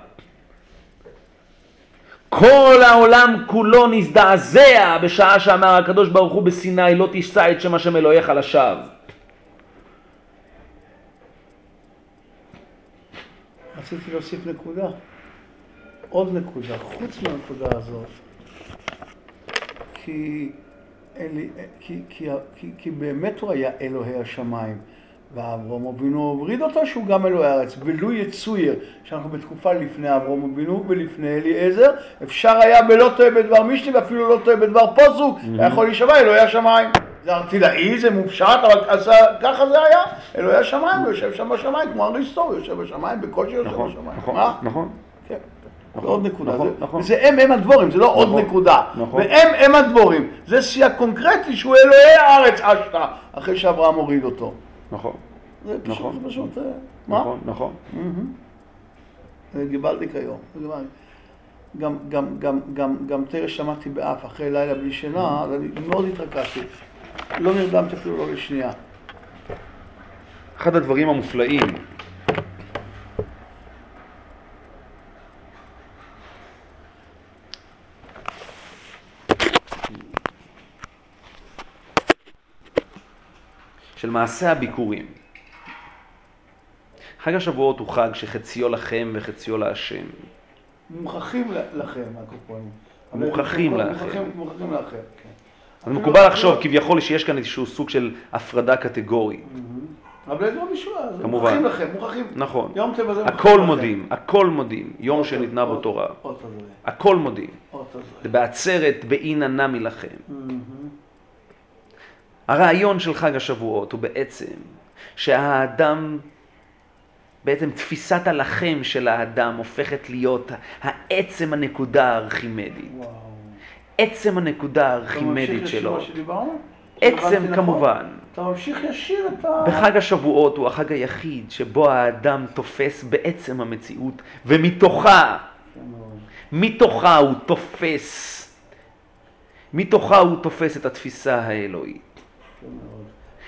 כל העולם כולו נזדעזע בשעה שאמר הקדוש ברוך הוא בסיני לא תשא את שם השם אלוהיך לשווא. רציתי להוסיף נקודה, עוד נקודה, חוץ מהנקודה הזאת, כי, אלי, כי, כי, כי, כי באמת הוא היה אלוהי השמיים. ואברום אבינו הוריד אותו שהוא גם אלוהי הארץ, ולו יצויר, שאנחנו בתקופה לפני אברום אבינו ולפני אליעזר, אפשר היה בלא טועה בדבר משני ואפילו לא טועה בדבר פוסוק, היה יכול להישבע אלוהי השמיים. זה ארטילאי, זה מופשט, אבל אז, ככה זה היה, אלוהי השמיים, הוא יושב שם בשמיים, כמו אריסטו, הוא יושב בשמיים, בקושי יושב נכון, בשמיים. נכון, מה? נכון. כן. נכון, זה עוד נקודה, נכון, זה- נכון. זה הם הם הדבורים, זה לא עוד נכון, נקודה. נכון. והם הם הדבורים, זה סייג קונקרטי שהוא אלוהי הארץ אשתה, אחרי שאברהם הוריד אותו. נכון, זה פשוט, נכון, פשוט, אה, מה? נכון, נכון. גיבלתי כיום. גיבלתי. גם, גם, גם, גם, גם תרא שמעתי באף אחרי לילה בלי שינה, אז אני מאוד התרכזתי. לא נרדמתי אפילו לא לשנייה. אחד הדברים המופלאים של מעשה הביקורים. חג השבועות הוא חג שחציו לכם וחציו להשם. מוכרחים לכם, הקופונים. מוכרחים לכם. מוכרחים- לכם. אז מקובל לחשוב כביכול שיש כאן איזשהו סוג של הפרדה קטגורית. אבל זה לא משוע, זה כמובן. מוכרחים לכם, מוכרחים. נכון. יום טבע זה הכל מוכרחים לכם. מודים, הכל מודים, יום שניתנה בו תורה. הכל מודים. בעצרת באי נמי לכם. הרעיון של חג השבועות הוא בעצם שהאדם, בעצם תפיסת הלחם של האדם הופכת להיות העצם הנקודה הארכימדית. וואו. עצם הנקודה אתה הארכימדית ממשיך ישיר שלו. מה שדיברנו? עצם נכון? כמובן. אתה ממשיך ישיר את ה... בחג השבועות הוא החג היחיד שבו האדם תופס בעצם המציאות, ומתוכה, מתוכה הוא תופס, מתוכה הוא תופס את התפיסה האלוהית.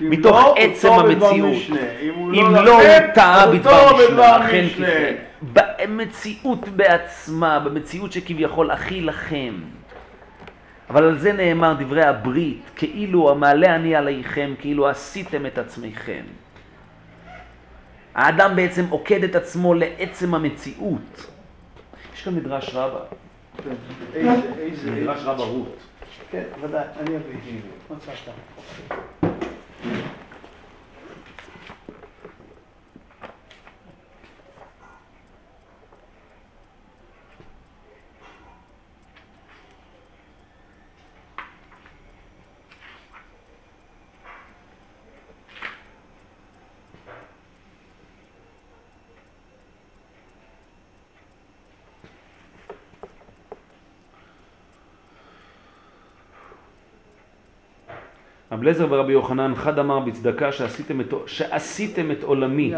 מתוך לא, הוא עצם המציאות. אם הוא אם לא לא, הוא טעה הוא בדבר משנה, אכן. ככן. במציאות בעצמה, במציאות שכביכול הכי לכם. אבל על זה נאמר דברי הברית, כאילו המעלה אני עליכם, כאילו עשיתם את עצמכם. האדם בעצם עוקד את עצמו לעצם המציאות. יש כאן מדרש רבה, כן, איזה, איזה, מדרש רבה רות. כן, ודאי, אני אביא. רב אליעזר ורבי יוחנן חד אמר בצדקה שעשיתם את, שעשיתם את עולמי.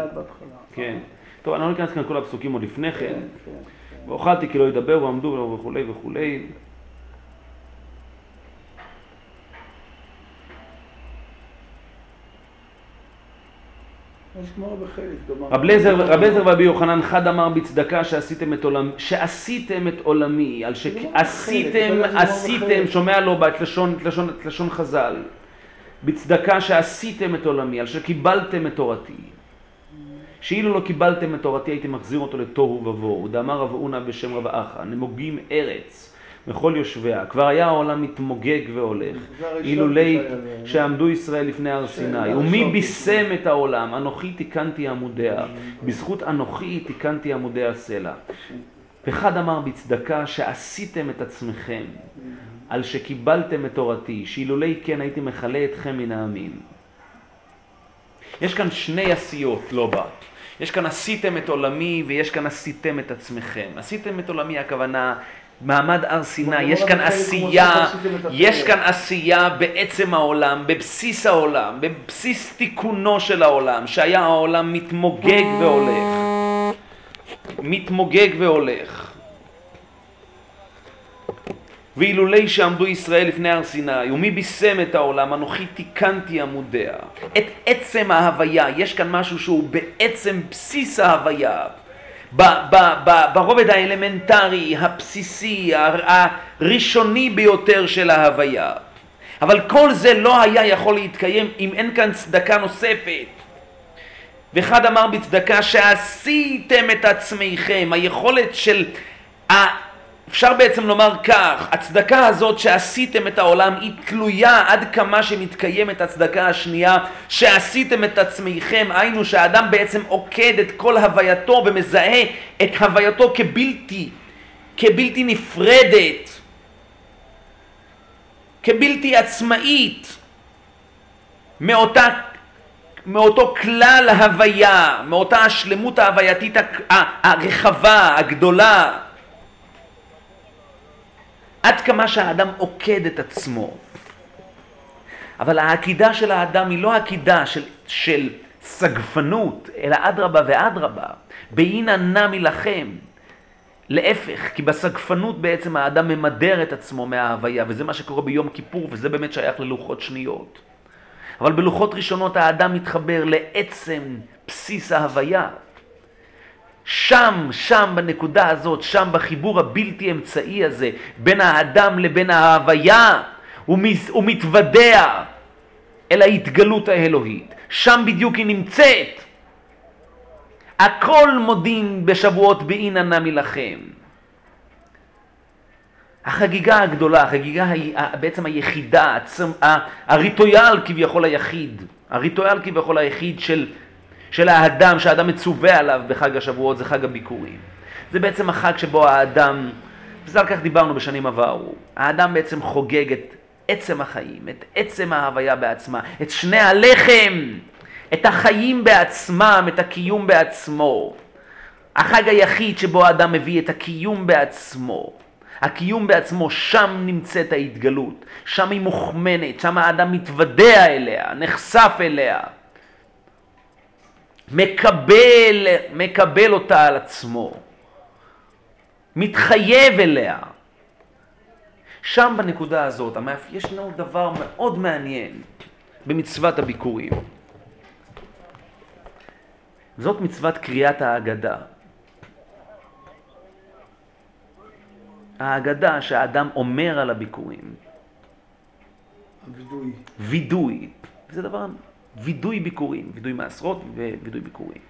כן. טוב, אני לא ניכנס כאן לכל הפסוקים עוד לפני כן. כן, כן. ואוכלתי כי לא ידבר ועמדו וכולי וכולי. רב אליעזר רב אליעזר ורבי יוחנן חד אמר בצדקה שעשיתם את עולמי, שעשיתם את עולמי, על לא שעשיתם, לא עשיתם. שומע לו את לשון חז"ל, בצדקה שעשיתם את עולמי, על שקיבלתם את תורתי. שאילו לא קיבלתם את תורתי הייתי מחזיר אותו לתוהו ובוהו. דאמר רב אונה בשם רב אחא, נמוגים ארץ, וכל יושביה. כבר היה העולם מתמוגג והולך, אילולי. שעמדו ישראל לפני הר סיני. הראשון. ומי בישם את העולם? אנוכי תיקנתי עמודיה. בזכות אנוכי תיקנתי עמודי הסלע. ואחד אמר בצדקה שעשיתם את עצמכם, על שקיבלתם את תורתי, שאילולי כן הייתי מכלה אתכם מן העמים. יש כאן שני עשיות, לא בת. יש כאן עשיתם את עולמי ויש כאן עשיתם את עצמכם. עשיתם את עולמי הכוונה מעמד הר סיני, יש כאן עשייה, יש. כאן עשייה בעצם העולם, בבסיס העולם, בבסיס תיקונו של העולם, שהיה העולם מתמוגג והולך. מתמוגג והולך. ואילולי שעמדו ישראל לפני הר סיני, ומי בישם את העולם, אנוכי תיקנתי עמודיה. את עצם ההוויה, יש כאן משהו שהוא בעצם בסיס ההוויה. ב- ב- ב- ברובד האלמנטרי, הבסיסי, הר- הראשוני ביותר של ההוויה. אבל כל זה לא היה יכול להתקיים אם אין כאן צדקה נוספת. ואחד אמר בצדקה שעשיתם את עצמכם, היכולת של. אפשר בעצם לומר כך, הצדקה הזאת שעשיתם את העולם היא תלויה עד כמה שמתקיימת הצדקה השנייה שעשיתם את עצמכם, היינו שהאדם בעצם עוקד את כל הווייתו ומזהה את הווייתו כבלתי, כבלתי נפרדת, כבלתי עצמאית מאותה מאותו כלל הוויה, מאותה השלמות ההווייתית הרחבה, הגדולה. עד כמה שהאדם עוקד את עצמו. אבל העקידה של האדם היא לא עקידה של, של סגפנות, אלא אדרבה ואדרבה. באינא נמי לכם. להפך, כי בסגפנות בעצם האדם ממדר את עצמו מההוויה, וזה מה שקורה ביום כיפור, וזה באמת שייך ללוחות שניות. אבל בלוחות ראשונות האדם מתחבר לעצם בסיס ההוויה. שם, שם בנקודה הזאת, שם בחיבור הבלתי אמצעי הזה, בין האדם לבין ההוויה, הוא, מז, הוא מתוודע אל ההתגלות האלוהית. שם בדיוק היא נמצאת. הכל מודים בשבועות באינא נמי לכם. החגיגה הגדולה, החגיגה בעצם היחידה, הצמ- ה- הריטואל כביכול היחיד, הריטואל כביכול היחיד של, של האדם, שהאדם מצווה עליו בחג השבועות, זה חג הביקורים. זה בעצם החג שבו האדם, וזה על כך דיברנו בשנים עברו, האדם בעצם חוגג את עצם החיים, את עצם ההוויה בעצמה, את שני הלחם, את החיים בעצמם, את הקיום בעצמו. החג היחיד שבו האדם מביא את הקיום בעצמו. הקיום בעצמו, שם נמצאת ההתגלות, שם היא מוכמנת, שם האדם מתוודע אליה, נחשף אליה, מקבל, מקבל אותה על עצמו, מתחייב אליה. שם בנקודה הזאת, המאפ... יש לנו דבר מאוד מעניין במצוות הביקורים. זאת מצוות קריאת ההגדה. ההגדה שהאדם אומר על הביקורים, הווידוי. וידוי, זה דבר, וידוי ביקורים, וידוי מעשרות ווידוי ביקורים.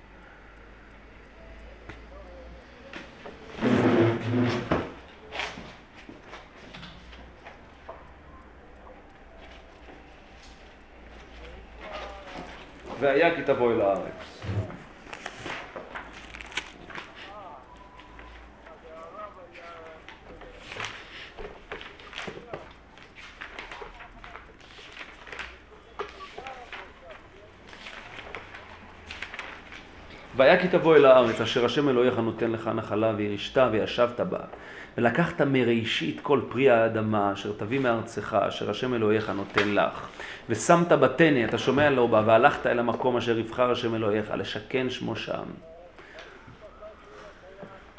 והיה כי תבוא אל הארץ. והיה כי תבוא אל הארץ אשר השם אלוהיך נותן לך נחלה וירשת וישבת בה. ולקחת מראשית כל פרי האדמה אשר תביא מארצך אשר השם אלוהיך נותן לך. ושמת בתנא אתה שומע לו בה והלכת אל המקום אשר יבחר השם אלוהיך לשכן שמו שם.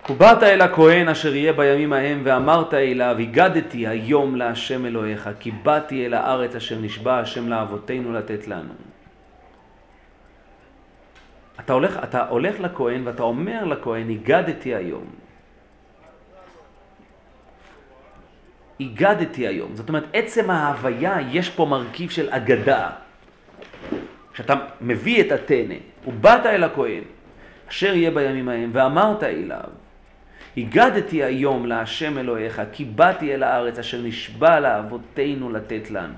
ובאת אל הכהן אשר יהיה בימים ההם ואמרת אליו הגדתי היום להשם אלוהיך כי באתי אל הארץ אשר נשבע השם לאבותינו לתת לנו אתה הולך, אתה הולך לכהן ואתה אומר לכהן, הגדתי היום. הגדתי היום. זאת אומרת, עצם ההוויה, יש פה מרכיב של אגדה. כשאתה מביא את הטנא, ובאת אל הכהן, אשר יהיה בימים ההם, ואמרת אליו, הגדתי היום להשם אלוהיך, כי באתי אל הארץ אשר נשבע לאבותינו לתת לנו.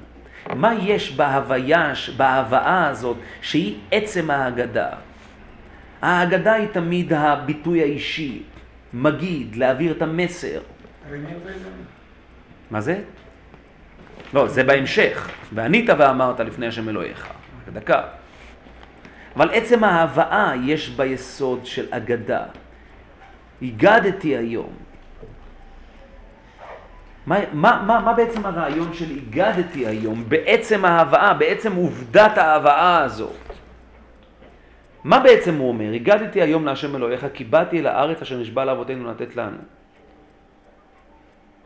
מה יש בהוויה, בהבאה הזאת, שהיא עצם ההגדה? ההגדה היא תמיד הביטוי האישי, מגיד, להעביר את המסר. מה זה? לא, זה בהמשך. וענית ואמרת לפני השם אלוהיך. דקה. אבל עצם ההבאה יש ביסוד של אגדה. הגדתי היום. מה, מה, מה, מה בעצם הרעיון של הגדתי היום? בעצם ההבאה, בעצם עובדת ההבאה הזאת. מה בעצם הוא אומר? הגדתי היום להשם אלוהיך, כי באתי אל הארץ אשר נשבע לאבותינו לתת לנו.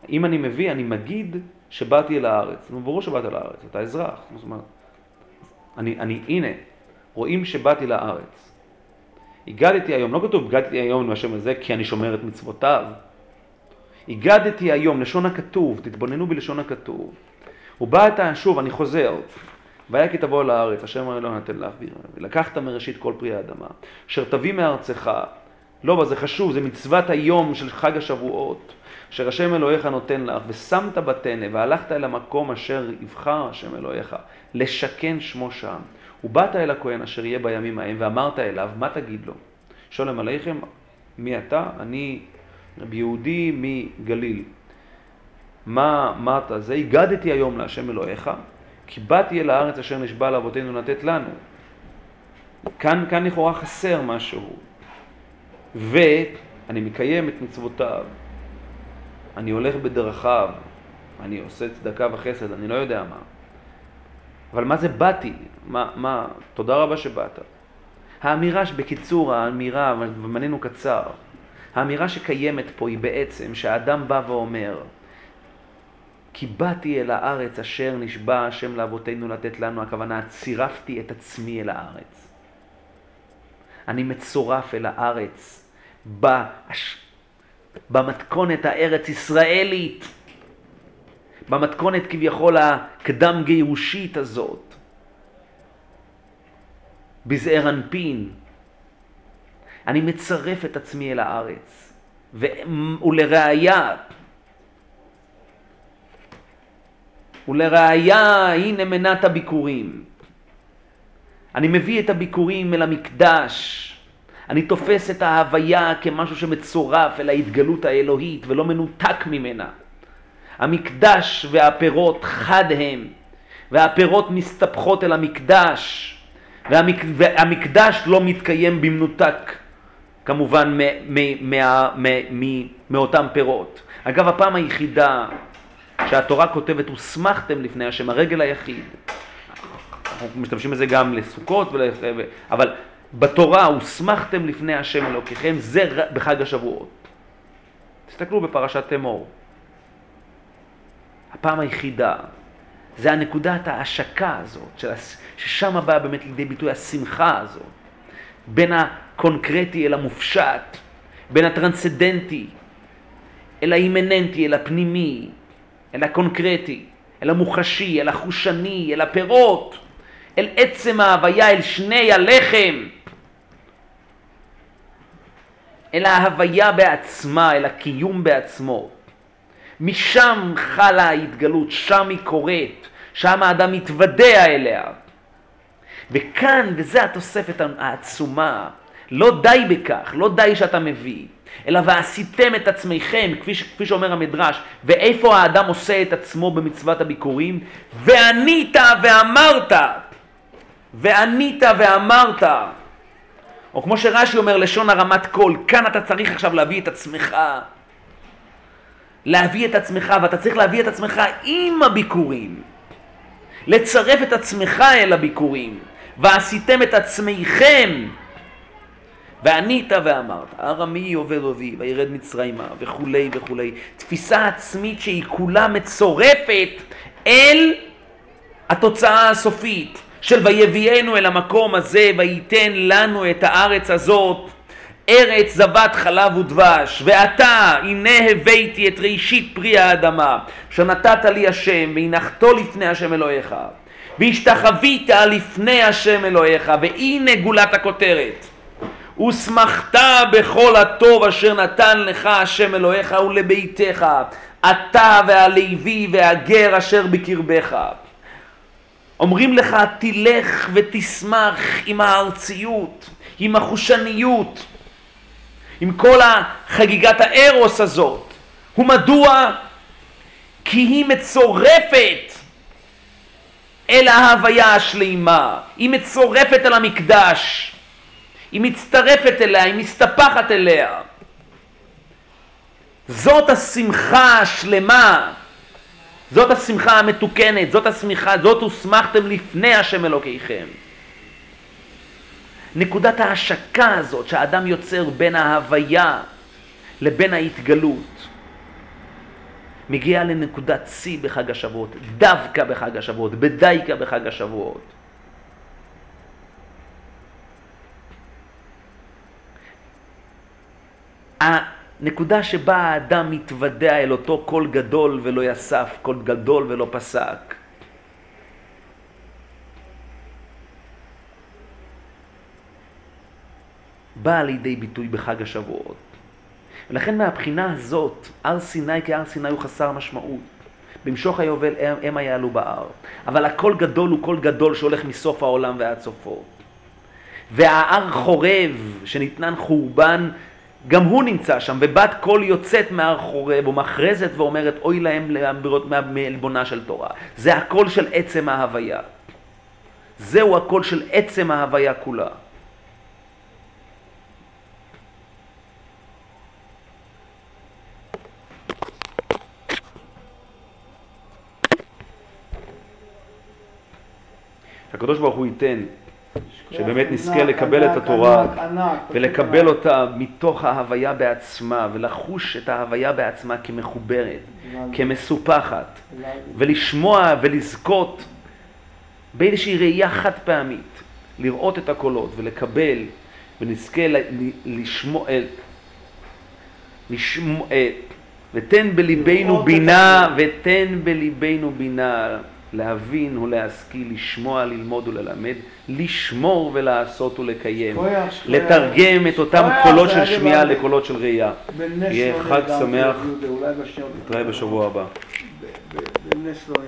אם אני מביא, אני מגיד שבאתי אל הארץ. נו, ברור שבאת אל הארץ, אתה אזרח. זאת אומרת, אני, אני, הנה, רואים שבאתי לארץ. הגדתי היום, לא כתוב הגדתי היום להשם הזה כי אני שומר את מצוותיו. הגדתי היום, לשון הכתוב, תתבוננו בלשון הכתוב. ובאת, שוב, אני חוזר, והיה כי תבוא לארץ, השם הרי לא נתן לך ולקחת מראשית כל פרי האדמה, אשר תביא מארצך, לא, זה חשוב, זה מצוות היום של חג השבועות, אשר השם אלוהיך נותן לך, ושמת בתנא, והלכת אל המקום אשר יבחר השם אלוהיך, לשכן שמו שם. ובאת אל הכהן אשר יהיה בימים ההם, ואמרת אליו, מה תגיד לו? שולם עליכם, מי אתה? אני רבי יהודי מגליל. מה אמרת? זה הגדתי היום להשם אלוהיך, כי באתי אל הארץ אשר נשבע לאבותינו לתת לנו. כאן, כאן לכאורה חסר משהו. ואני מקיים את מצוותיו, אני הולך בדרכיו, אני עושה צדקה וחסד, אני לא יודע מה. אבל מה זה באתי? מה, מה, תודה רבה שבאת. האמירה, בקיצור, האמירה, ומנינו קצר, האמירה שקיימת פה היא בעצם שהאדם בא ואומר, כי באתי אל הארץ אשר נשבע השם לאבותינו לתת לנו, הכוונה, צירפתי את עצמי אל הארץ. אני מצורף אל הארץ בש... במתכונת הארץ ישראלית, במתכונת כביכול הקדם גירושית הזאת, בזעיר אנפין. אני מצרף את עצמי אל הארץ, ולראיה, ולראיה, הנה מנת הביקורים. אני מביא את הביקורים אל המקדש. אני תופס את ההוויה כמשהו שמצורף אל ההתגלות האלוהית ולא מנותק ממנה. המקדש והפירות חד הם, והפירות מסתבכות אל המקדש, והמק... והמקדש לא מתקיים במנותק כמובן מאותם פירות. אגב, הפעם היחידה שהתורה כותבת, הוסמכתם לפני השם, הרגל היחיד. אנחנו משתמשים בזה גם לסוכות, ול... אבל בתורה הוסמכתם לפני השם אלוקיכם, זה בחג השבועות. תסתכלו בפרשת תמור. הפעם היחידה, זה הנקודת ההשקה הזאת, ששם באה באמת לידי ביטוי השמחה הזאת, בין הקונקרטי אל המופשט, בין הטרנסדנטי אל האימננטי, אל הפנימי, אל הקונקרטי, אל המוחשי, אל החושני, אל הפירות, אל עצם ההוויה, אל שני הלחם. אל ההוויה בעצמה, אל הקיום בעצמו. משם חלה ההתגלות, שם היא קורית, שם האדם מתוודע אליה. וכאן, וזו התוספת העצומה, לא די בכך, לא די שאתה מביא, אלא ועשיתם את עצמכם, כפי, כפי שאומר המדרש, ואיפה האדם עושה את עצמו במצוות הביקורים? וענית ואמרת, וענית ואמרת, או כמו שרש"י אומר, לשון הרמת קול, כאן אתה צריך עכשיו להביא את עצמך. להביא את עצמך, ואתה צריך להביא את עצמך עם הביקורים. לצרף את עצמך אל הביקורים. ועשיתם את עצמכם. וענית ואמרת, ארמי עובד אבי, וירד מצרימה, וכולי וכולי. תפיסה עצמית שהיא כולה מצורפת אל התוצאה הסופית. של ויביאנו אל המקום הזה וייתן לנו את הארץ הזאת ארץ זבת חלב ודבש ועתה הנה הבאתי את ראשית פרי האדמה שנתת לי השם והנחתו לפני השם אלוהיך והשתחווית לפני השם אלוהיך והנה גולת הכותרת ושמחת בכל הטוב אשר נתן לך השם אלוהיך ולביתך, אתה והלוי והגר אשר בקרבך. אומרים לך, תלך ותשמח עם הארציות, עם החושניות, עם כל חגיגת הארוס הזאת. ומדוע? כי היא מצורפת אל ההוויה השלימה, היא מצורפת אל המקדש, היא מצטרפת אליה, היא מסתפחת אליה. זאת השמחה השלמה, זאת השמחה המתוקנת, זאת השמחה, זאת הוסמכתם לפני השם אלוקיכם. נקודת ההשקה הזאת שהאדם יוצר בין ההוויה לבין ההתגלות. מגיע לנקודת שיא בחג השבועות, דווקא בחג השבועות, בדייקה בחג השבועות. הנקודה שבה האדם מתוודע אל אותו קול גדול ולא יסף, קול גדול ולא פסק. באה לידי ביטוי בחג השבועות. ולכן מהבחינה הזאת, הר סיני כהר סיני הוא חסר משמעות. במשוך היובל הם יעלו בהר. אבל הקול גדול הוא קול גדול שהולך מסוף העולם ועד סופו. וההר חורב, שניתנן חורבן, גם הוא נמצא שם, ובת קול יוצאת מהר חורב ומכרזת ואומרת אוי להם מעלבונה של תורה. זה הקול של עצם ההוויה. זהו הקול של עצם ההוויה כולה. שהקדוש ברוך הוא ייתן שבאמת נזכה לקבל את התורה ולקבל אותה מתוך ההוויה בעצמה ולחוש את ההוויה בעצמה כמחוברת, כמסופחת ולשמוע ולזכות באיזושהי ראייה חד פעמית, לראות את הקולות ולקבל ונזכה לשמוע, לשמוע, ותן בליבנו בינה ותן בליבנו בינה להבין ולהשכיל, לשמוע, ללמוד וללמד, לשמור ולעשות ולקיים, לתרגם את אותם קולות של שמיעה לקולות של ראייה. יהיה חג שמח, נתראה בשבוע הבא.